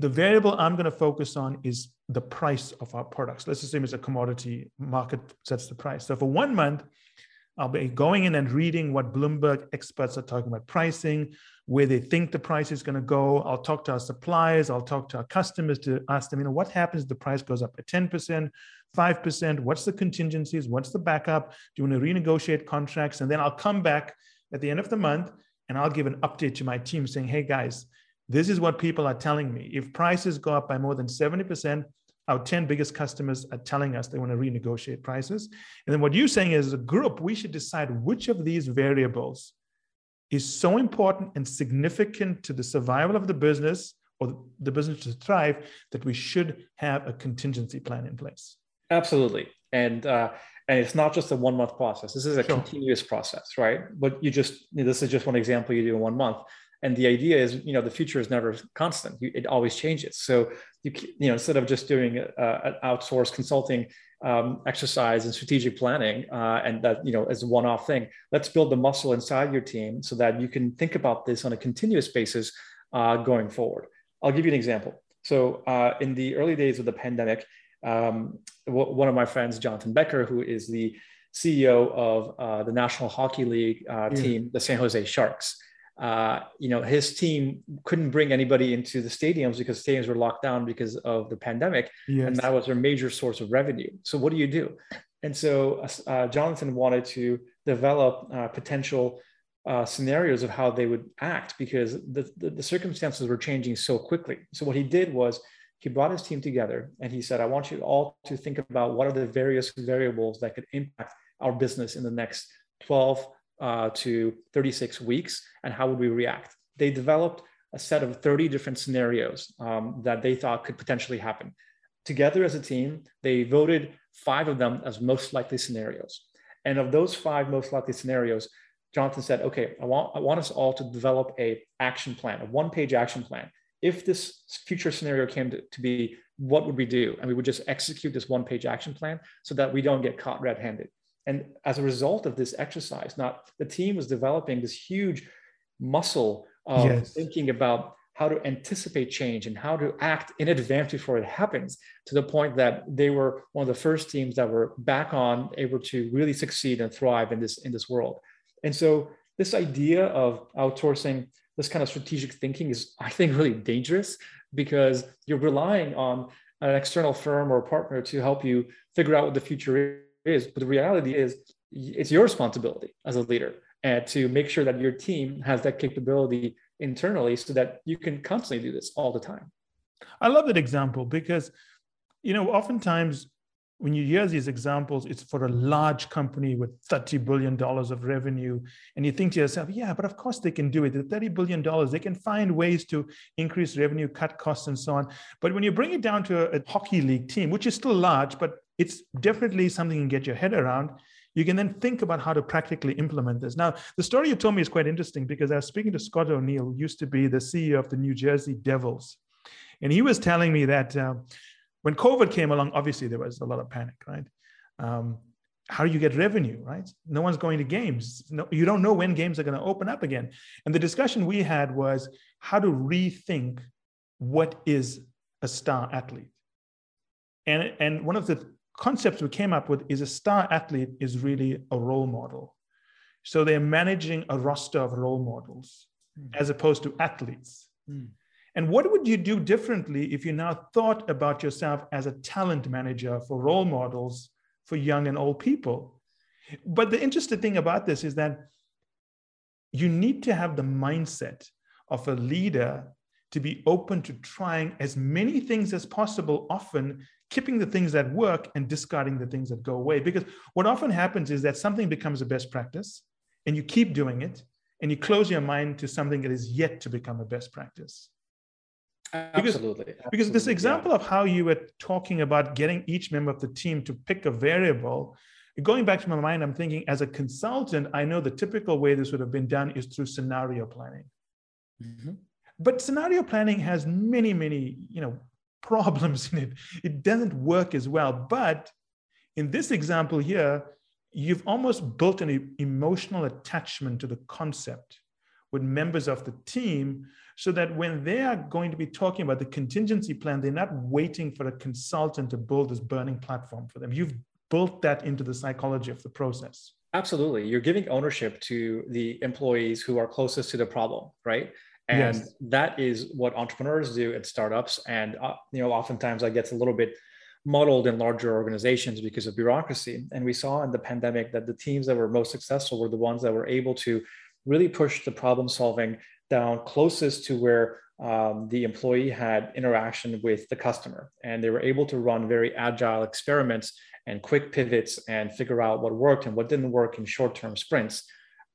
the variable I'm going to focus on is the price of our products. Let's assume it's a commodity market sets the price. So for one month, I'll be going in and reading what Bloomberg experts are talking about pricing, where they think the price is going to go. I'll talk to our suppliers. I'll talk to our customers to ask them, you know, what happens if the price goes up by 10%, 5%? What's the contingencies? What's the backup? Do you want to renegotiate contracts? And then I'll come back at the end of the month and I'll give an update to my team saying, hey guys, this is what people are telling me. If prices go up by more than 70%, our 10 biggest customers are telling us they want to renegotiate prices. And then what you're saying is, as a group, we should decide which of these variables is so important and significant to the survival of the business or the business to thrive that we should have a contingency plan in place. Absolutely. And, uh, and it's not just a one month process. This is a sure. continuous process, right? But you just, this is just one example you do in one month and the idea is you know the future is never constant it always changes so you you know instead of just doing an outsourced consulting um, exercise and strategic planning uh, and that you know as a one-off thing let's build the muscle inside your team so that you can think about this on a continuous basis uh, going forward i'll give you an example so uh, in the early days of the pandemic um, one of my friends jonathan becher who is the ceo of uh, the national hockey league uh, team the san jose sharks uh, you know, his team couldn't bring anybody into the stadiums because stadiums were locked down because of the pandemic, yes. and that was their major source of revenue. So what do you do? And so uh, Jonathan wanted to develop uh, potential uh, scenarios of how they would act because the, the, the circumstances were changing so quickly. So what he did was he brought his team together and he said, "I want you all to think about what are the various variables that could impact our business in the next 12 uh, to 36 weeks and how would we react? They developed a set of 30 different scenarios um, that they thought could potentially happen. Together as a team they voted five of them as most likely scenarios. And of those five most likely scenarios jonathan said okay i want, I want us all to develop a action plan a one page action plan if this future scenario came to, to be what would we do? And we would just execute this one page action plan so that we don't get caught red handed and as a result of this exercise, not the team was developing this huge muscle of yes. thinking about how to anticipate change and how to act in advance before it happens to the point that they were one of the first teams that were back on able to really succeed and thrive in this in this world. And so this idea of outsourcing this kind of strategic thinking is i think really dangerous because you're relying on an external firm or partner to help you figure out what the future is. But the reality is, it's your responsibility as a leader and to make sure that your team has that capability internally so that you can constantly do this all the time. I love that example because, you know, oftentimes when you hear these examples, it's for a large company with $30 billion of revenue. And you think to yourself, yeah, but of course they can do it. The $30 billion, they can find ways to increase revenue, cut costs, and so on. But when you bring it down to a, a hockey league team, which is still large, but it's definitely something you can get your head around. You can then think about how to practically implement this. Now, the story you told me is quite interesting because I was speaking to Scott O'Neill, who used to be the CEO of the New Jersey Devils. And he was telling me that uh, when COVID came along, obviously there was a lot of panic, right? Um, how do you get revenue, right? No one's going to games. No, you don't know when games are going to open up again. And the discussion we had was how to rethink what is a star athlete. And, and one of the concepts we came up with is a star athlete is really a role model. So they're managing a roster of role models mm. as opposed to athletes. Mm. And what would you do differently if you now thought about yourself as a talent manager for role models for young and old people? But the interesting thing about this is that you need to have the mindset of a leader to be open to trying as many things as possible, often keeping the things that work and discarding the things that go away. Because what often happens is that something becomes a best practice and you keep doing it and you close your mind to something that is yet to become a best practice. Because, Absolutely. Because this example yeah. of how you were talking about getting each member of the team to pick a variable, going back to my mind, I'm thinking as a consultant, I know the typical way this would have been done is through scenario planning. Mm-hmm. But scenario planning has many, many, you know, problems in it. It doesn't work as well. But in this example here, you've almost built an emotional attachment to the concept with members of the team so that when they are going to be talking about the contingency plan, they're not waiting for a consultant to build this burning platform for them. You've built that into the psychology of the process. Absolutely. You're giving ownership to the employees who are closest to the problem, right? And yes. that is what entrepreneurs do at startups. And, uh, you know, oftentimes that gets a little bit muddled in larger organizations because of bureaucracy. And we saw in the pandemic that the teams that were most successful were the ones that were able to really pushed the problem solving down closest to where um, the employee had interaction with the customer. And they were able to run very agile experiments and quick pivots and figure out what worked and what didn't work in short term sprints.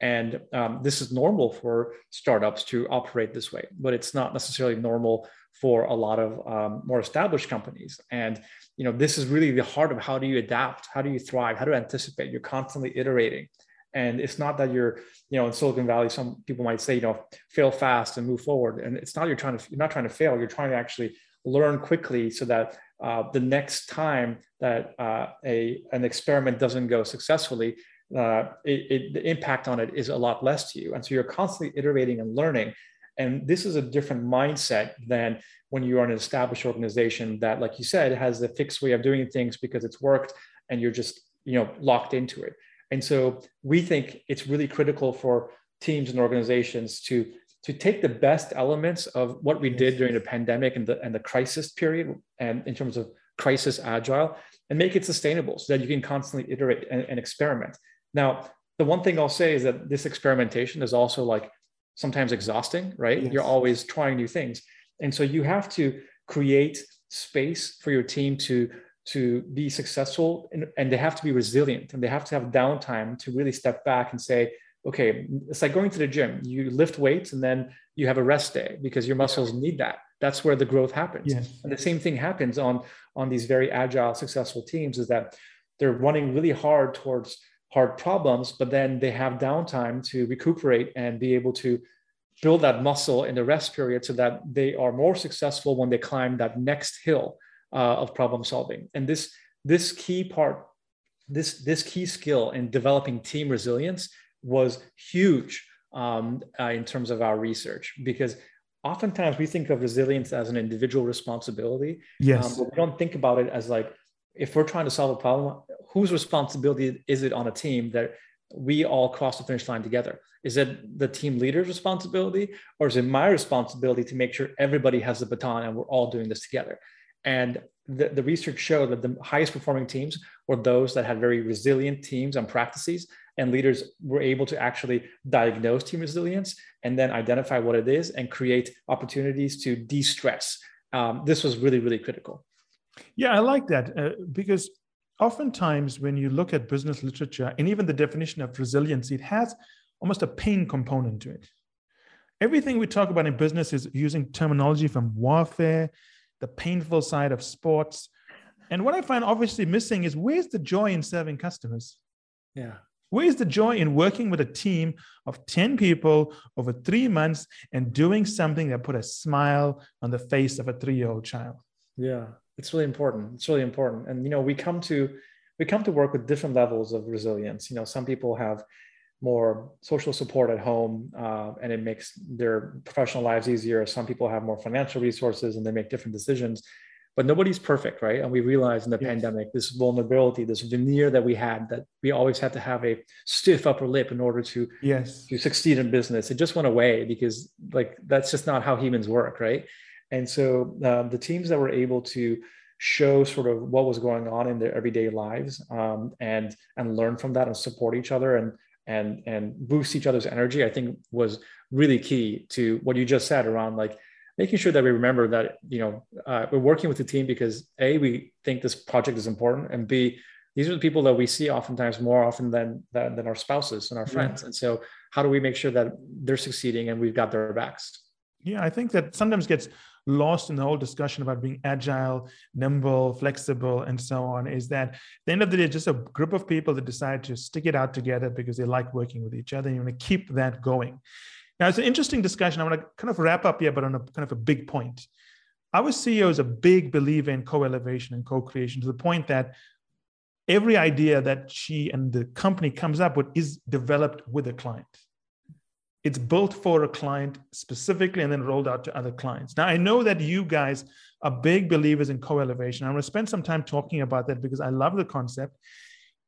And um, this is normal for startups to operate this way, but it's not necessarily normal for a lot of um, more established companies. And you know, this is really the heart of how do you adapt, how do you thrive, how do you anticipate? You're constantly iterating. And it's not that you're, you know, in Silicon Valley, some people might say, you know, fail fast and move forward. And it's not you're trying to, you're not trying to fail. You're trying to actually learn quickly so that uh, the next time that uh, a an experiment doesn't go successfully, uh, it, it, the impact on it is a lot less to you. And so you're constantly iterating and learning. And this is a different mindset than when you are an established organization that, like you said, has a fixed way of doing things because it's worked and you're just you know locked into it. And so we think it's really critical for teams and organizations to to take the best elements of what we did during the pandemic and the and the crisis period and in terms of crisis agile and make it sustainable so that you can constantly iterate and, and experiment. Now, the one thing I'll say is that this experimentation is also like sometimes exhausting, right? Yes. You're always trying new things. And so you have to create space for your team to to be successful and, and they have to be resilient and they have to have downtime to really step back and say okay it's like going to the gym. You lift weights and then you have a rest day because your muscles need that. That's where the growth happens. Yes. and the same thing happens on on these very agile successful teams is that they're running really hard towards hard problems but then they have downtime to recuperate and be able to build that muscle in the rest period so that they are more successful when they climb that next hill uh, of problem solving and this this key part this this key skill in developing team resilience was huge um, uh, in terms of our research because oftentimes we think of resilience as an individual responsibility. Yes. Um, but we don't think about it as like, if we're trying to solve a problem, whose responsibility is it on a team that we all cross the finish line together? Is it the team leader's responsibility or is it my responsibility to make sure everybody has the baton and we're all doing this together? And the, the research showed that the highest performing teams were those that had very resilient teams and practices and leaders were able to actually diagnose team resilience and then identify what it is and create opportunities to de-stress. Um, this was really really critical. Yeah i like that uh, because oftentimes when you look at business literature and even the definition of resiliency it has almost a pain component to it. Everything we talk about in business is using terminology from warfare the painful side of sports and what i find obviously missing is where's the joy in serving customers yeah Where's the joy in working with a team of 10 people over three months and doing something that put a smile on the face of a three year old child? Yeah, it's really important. It's really important. And, you know, we come to, we come to work with different levels of resilience. You know, some people have more social support at home uh, and it makes their professional lives easier. Some people have more financial resources and they make different decisions but nobody's perfect, right? And we realized in the yes. pandemic this vulnerability, this veneer that we had that we always had to have a stiff upper lip in order to yes to succeed in business. It just went away because like that's just not how humans work, right? And so um, the teams that were able to show sort of what was going on in their everyday lives um, and and learn from that and support each other and and and boost each other's energy, I think was really key to what you just said around like making sure that we remember that you know uh, we're working with the team because a we think this project is important and b these are the people that we see oftentimes more often than than, than our spouses and our friends yeah. and so how do we make sure that they're succeeding and we've got their backs yeah i think that sometimes gets lost in the whole discussion about being agile nimble flexible and so on is that at the end of the day just a group of people that decide to stick it out together because they like working with each other and you want to keep that going now, it's an interesting discussion. I want to kind of wrap up here, but on a kind of a big point. Our CEO is a big believer in co elevation and co creation to the point that every idea that she and the company comes up with is developed with a client. It's built for a client specifically and then rolled out to other clients. Now, I know that you guys are big believers in co elevation. I'm going to spend some time talking about that because I love the concept.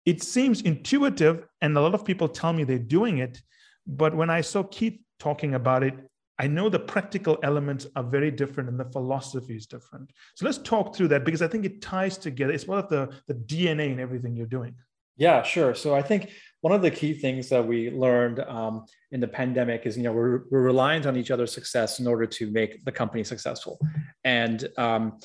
it seems intuitive, and a lot of people tell me they're doing it. But when I saw Keith talking about it, I know the practical elements are very different and the philosophy is different. So let's talk through that because I think it ties together. It's one of the, the DNA in everything you're doing. Yeah, sure. So I think one of the key things that we learned um, in the pandemic is, you know, we're, we're reliant on each other's success in order to make the company successful. And um,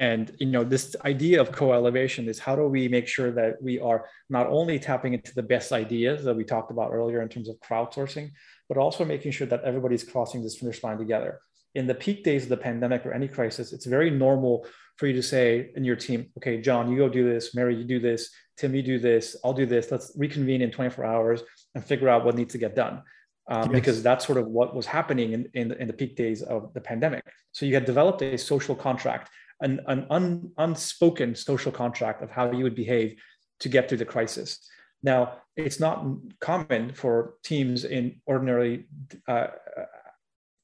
and you know this idea of co-elevation is how do we make sure that we are not only tapping into the best ideas that we talked about earlier in terms of crowdsourcing but also making sure that everybody's crossing this finish line together in the peak days of the pandemic or any crisis it's very normal for you to say in your team okay john you go do this mary you do this tim you do this i'll do this let's reconvene in 24 hours and figure out what needs to get done um, yes. because that's sort of what was happening in, in, the, in the peak days of the pandemic so you had developed a social contract an, an un, unspoken social contract of how you would behave to get through the crisis. Now, it's not common for teams in ordinary uh,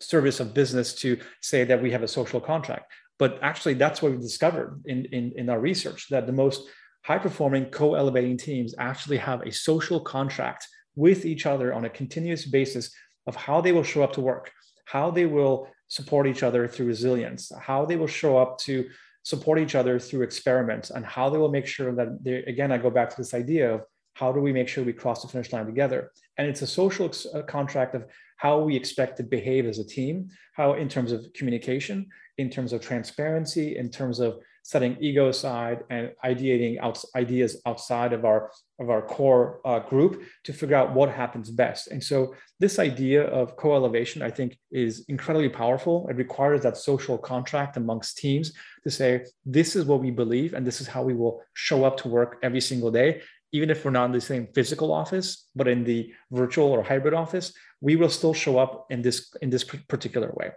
service of business to say that we have a social contract. But actually, that's what we discovered in, in, in our research that the most high performing co elevating teams actually have a social contract with each other on a continuous basis of how they will show up to work, how they will support each other through resilience, how they will show up to support each other through experiments, and how they will make sure that they, again, I go back to this idea of how do we make sure we cross the finish line together? And it's a social contract of how we expect to behave as a team, how in terms of communication, in terms of transparency, in terms of setting ego aside and ideating out, ideas outside of our of our core uh, group to figure out what happens best. And so this idea of co-elevation, I think, is incredibly powerful. It requires that social contract amongst teams to say, this is what we believe, and this is how we will show up to work every single day. Even if we're not in the same physical office, but in the virtual or hybrid office, we will still show up in this in this particular way.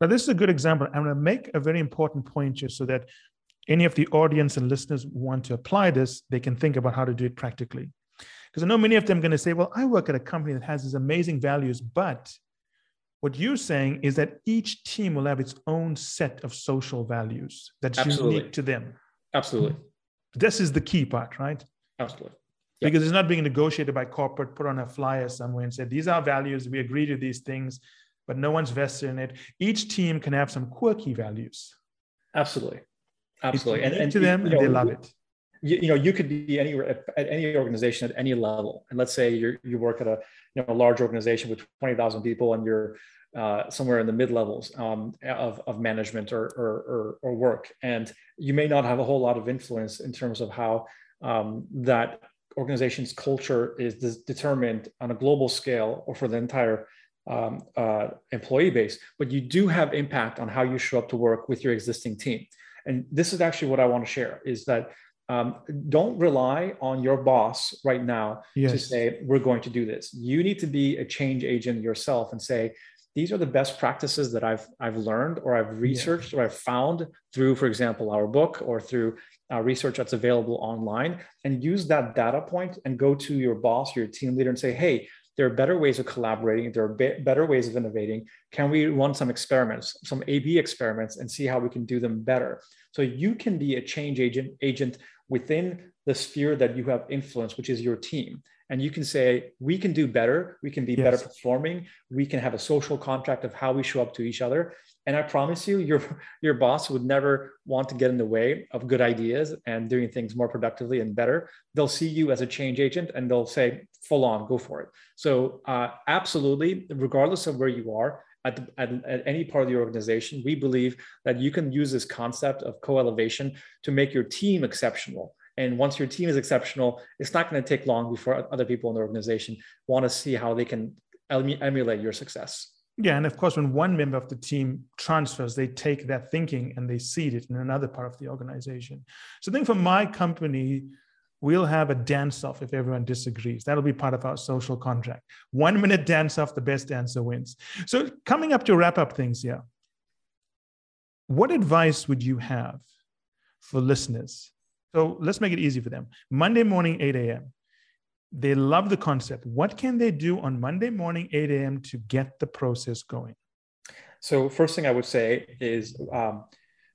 Now, this is a good example. I'm going to make a very important point here so that any of the audience and listeners want to apply this, they can think about how to do it practically. Because I know many of them are going to say, well, I work at a company that has these amazing values, but what you're saying is that each team will have its own set of social values that's Absolutely. unique to them. Absolutely. This is the key part, right? Absolutely. Because it's not being negotiated by corporate, put on a flyer somewhere and said, these are values, we agree to these things but no one's vested in it. Each team can have some quirky values. Absolutely, absolutely, and, and to them, you know, they love it. You, you, know, you could be anywhere at, any organization at any level, and let's say you you work at a you know a large organization with twenty thousand people, and you're uh, somewhere in the mid levels um, of, of management or, or, or, or, work. And you may not have a whole lot of influence in terms of how um, that organization's culture is determined on a global scale or for the entire um, uh, employee base, but you do have impact on how you show up to work with your existing team. And this is actually what I want to share is that um, don't rely on your boss right now yes. to say, we're going to do this. You need to be a change agent yourself and say, these are the best practices that I've, I've learned or I've researched yeah. or I've found through, for example, our book or through uh, research that's available online and use that data point and go to your boss, or your team leader and say, hey, there are better ways of collaborating. There are be- better ways of innovating. Can we run some experiments, some A/B experiments, and see how we can do them better? So you can be a change agent agent within the sphere that you have influence, which is your team. And you can say, we can do better. We can be yes. better performing. We can have a social contract of how we show up to each other. And I promise you, your, your boss would never want to get in the way of good ideas and doing things more productively and better. They'll see you as a change agent and they'll say, full on, go for it. So, uh, absolutely, regardless of where you are, at, the, at, at, any part of the organization, we believe that you can use this concept of co elevation to make your team exceptional. And once your team is exceptional, it's not going to take long before other people in the organization want to see how they can emulate your success. Yeah, and of course, when one member of the team transfers, they take that thinking and they seed it in another part of the organization. So, I think for my company, we'll have a dance off if everyone disagrees. That'll be part of our social contract. One minute dance off, the best dancer wins. So, coming up to wrap up things here, what advice would you have for listeners? So, let's make it easy for them. Monday morning, 8 a.m they love the concept. What can they do on Monday morning, 8 a.m. to get the process going? So, first thing I would say is um,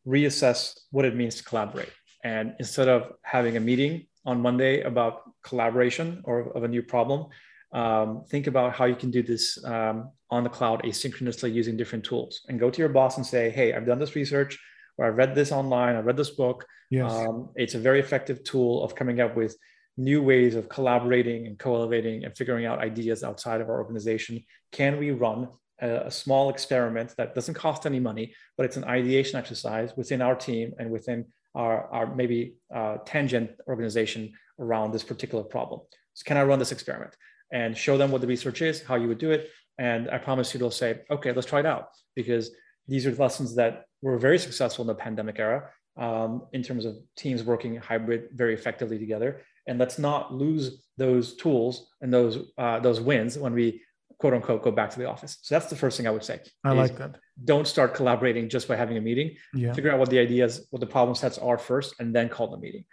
reassess what it means to collaborate. And instead of having a meeting on Monday about collaboration or of a new problem, um, think about how you can do this um, on the cloud asynchronously using different tools and go to your boss and say, Hey, I've done this research or I've read this online, I read this book. Yes. Um, it's a very effective tool of coming up with new ways of collaborating and co-elevating and figuring out ideas outside of our organization. Can we run a, a small experiment that doesn't cost any money, but it's an ideation exercise within our team and within our, our maybe uh, tangent organization around this particular problem? So can I run this experiment? and show them what the research is, how you would do it. And I promise you, they'll say, okay, let's try it out because these are lessons that were very successful in the pandemic era um, in terms of teams working hybrid very effectively together. And let's not lose those tools and those uh, those wins when we quote unquote go back to the office. So that's the first thing I would say. I like that. Don't start collaborating just by having a meeting. Yeah. Figure out what the ideas, what the problem sets are first, and then call the meeting.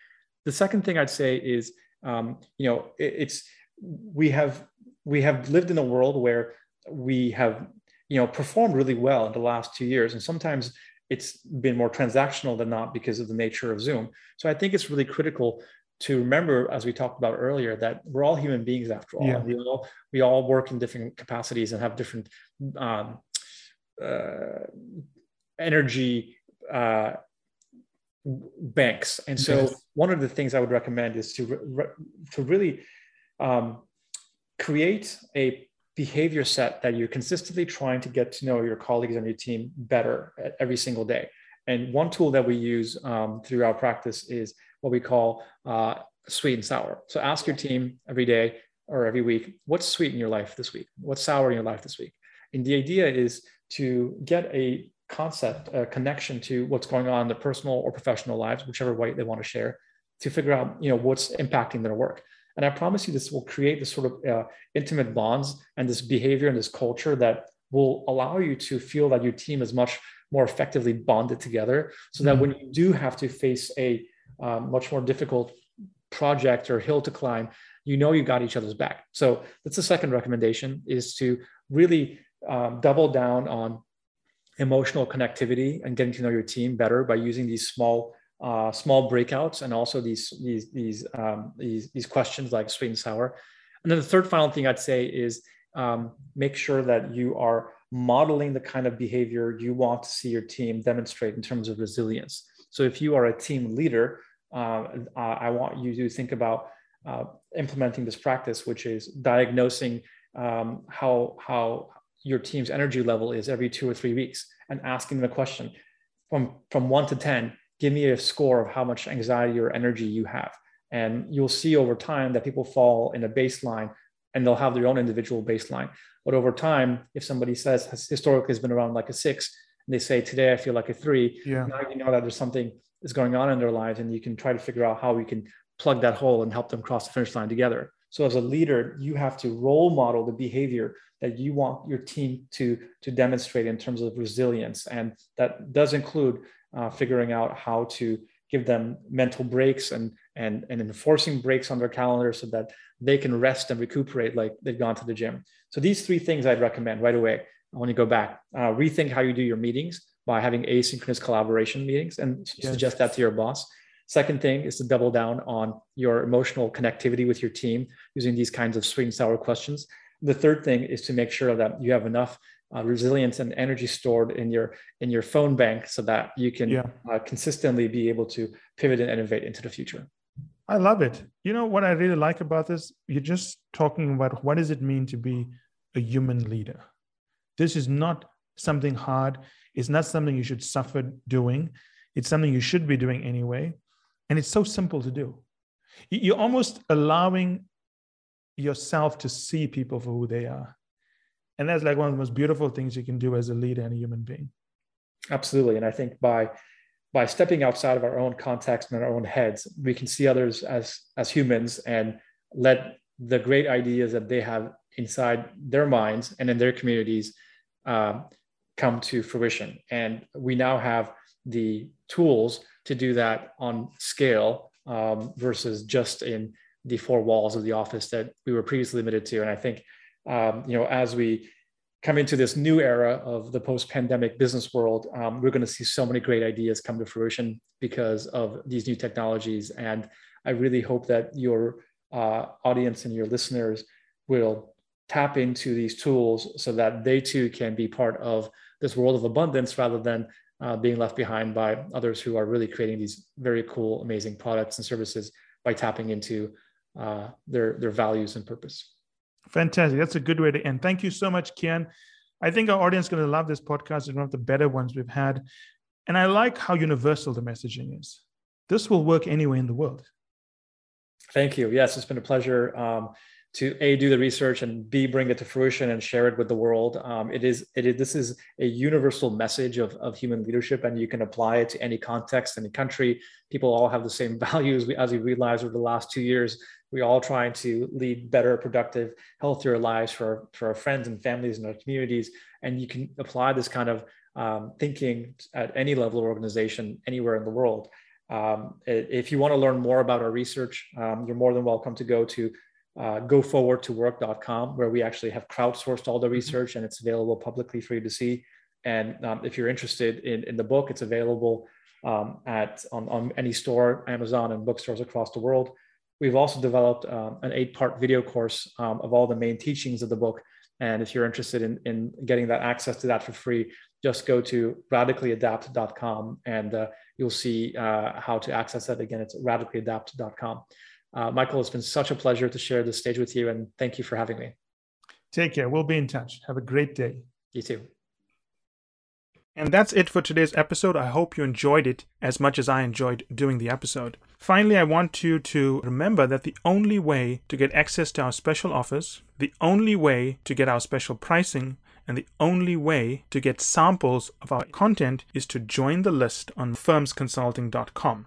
The second thing I'd say is, um, you know, it, it's we have we have lived in a world where we have you know performed really well in the last two years and sometimes it's been more transactional than not because of the nature of zoom so i think it's really critical to remember as we talked about earlier that we're all human beings after all yeah. we all we all work in different capacities and have different um, uh, energy uh, banks and so yes. one of the things i would recommend is to re- to really um, create a behavior set that you're consistently trying to get to know your colleagues on your team better every single day. And one tool that we use um, through our practice is what we call uh, sweet and sour. So ask your team every day or every week, what's sweet in your life this week? What's sour in your life this week? And the idea is to get a concept, a connection to what's going on in their personal or professional lives, whichever way they want to share, to figure out, you know, what's impacting their work. And I promise you, this will create this sort of uh, intimate bonds and this behavior and this culture that will allow you to feel that your team is much more effectively bonded together so that mm-hmm. when you do have to face a um, much more difficult project or hill to climb you know you got each other's back so that's the second recommendation is to really um, double down on emotional connectivity and getting to know your team better by using these small uh, small breakouts and also these these these um, these these questions like sweet and sour. And then the third final thing I'd say is um, make sure that you are modeling the kind of behavior you want to see your team demonstrate in terms of resilience. So if you are a team leader, uh, I want you to think about uh, implementing this practice, which is diagnosing um, how how your team's energy level is every two or three weeks, and asking them a question from from one to ten give me a score of how much anxiety or energy you have. And you'll see over time that people fall in a baseline and they'll have their own individual baseline. But over time, if somebody says has historically has been around like a six, and they say today I feel like a three, yeah. now you know that there's something is going on in their lives, and you can try to figure out how we can plug that hole and help them cross the finish line together. So as a leader, you have to role model the behavior that you want your team to, to demonstrate in terms of resilience. And that does include uh, figuring out how to give them mental breaks and, and, and enforcing breaks on their calendar so that they can rest and recuperate like they've gone to the gym. So these three things I'd recommend right away. Want to go back, uh, rethink how you do your meetings by having asynchronous collaboration meetings and yes. suggest that to your boss. Second thing is to double down on your emotional connectivity with your team using these kinds of sweet and sour questions. The third thing is to make sure that you have enough uh, resilience and energy stored in your in your phone bank so that you can yeah. uh, consistently be able to pivot and innovate into the future i love it you know what i really like about this you're just talking about what does it mean to be a human leader this is not something hard it's not something you should suffer doing. It's something you should be doing anyway. And it's so simple to do. You're almost allowing yourself to see people for who they are. And that's like one of the most beautiful things you can do as a leader and a human being. Absolutely. And i think by by stepping outside of our own context and our own heads we can see others as as humans and let the great ideas that they have inside their minds and in their communities uh, come to fruition and we now have the tools to do that on scale um, versus just in the four walls of the office that we were previously limited to and i think um, you know, as we come into this new era of the post-pandemic business world, um, we're going to see so many great ideas come to fruition because of these new technologies. And I really hope that your uh, audience and your listeners will tap into these tools so that they too can be part of this world of abundance rather than uh, being left behind by others who are really creating these very cool, amazing products and services by tapping into uh, their their values and purpose. Fantastic. That's a good way to end. Thank you so much, Kian. I think our audience is going to love this podcast. It's one of the better ones we've had. And I like how universal the messaging is. This will work anywhere in the world. Thank you. Yes, it's been a pleasure. Um, to a do the research and b bring it to fruition and share it with the world. Um, it is it is this is a universal message of, of human leadership and you can apply it to any context any country. People all have the same values. We, as we realized over the last two years we're all trying to lead better productive healthier lives for for our friends and families and our communities. And you can apply this kind of um, thinking at any level of organization anywhere in the world. Um, if you want to learn more about our research, um, you're more than welcome to go to uh, goforwardtowork.com, where we actually have crowdsourced all the mm-hmm. research and it's available publicly for you to see. And um, if you're interested in, in the book, it's available um, at on, on any store, Amazon, and bookstores across the world. We've also developed um, an eight-part video course um, of all the main teachings of the book. And if you're interested in, in getting that access to that for free, just go to radicallyadapt.com and uh, you'll see uh, how to access that. Again, it's radicallyadapt.com. Uh, Michael, it's been such a pleasure to share this stage with you, and thank you for having me. Take care. We'll be in touch. Have a great day. You too. And that's it for today's episode. I hope you enjoyed it as much as I enjoyed doing the episode. Finally, I want you to remember that the only way to get access to our special offers, the only way to get our special pricing, and the only way to get samples of our content is to join the list on firmsconsulting.com.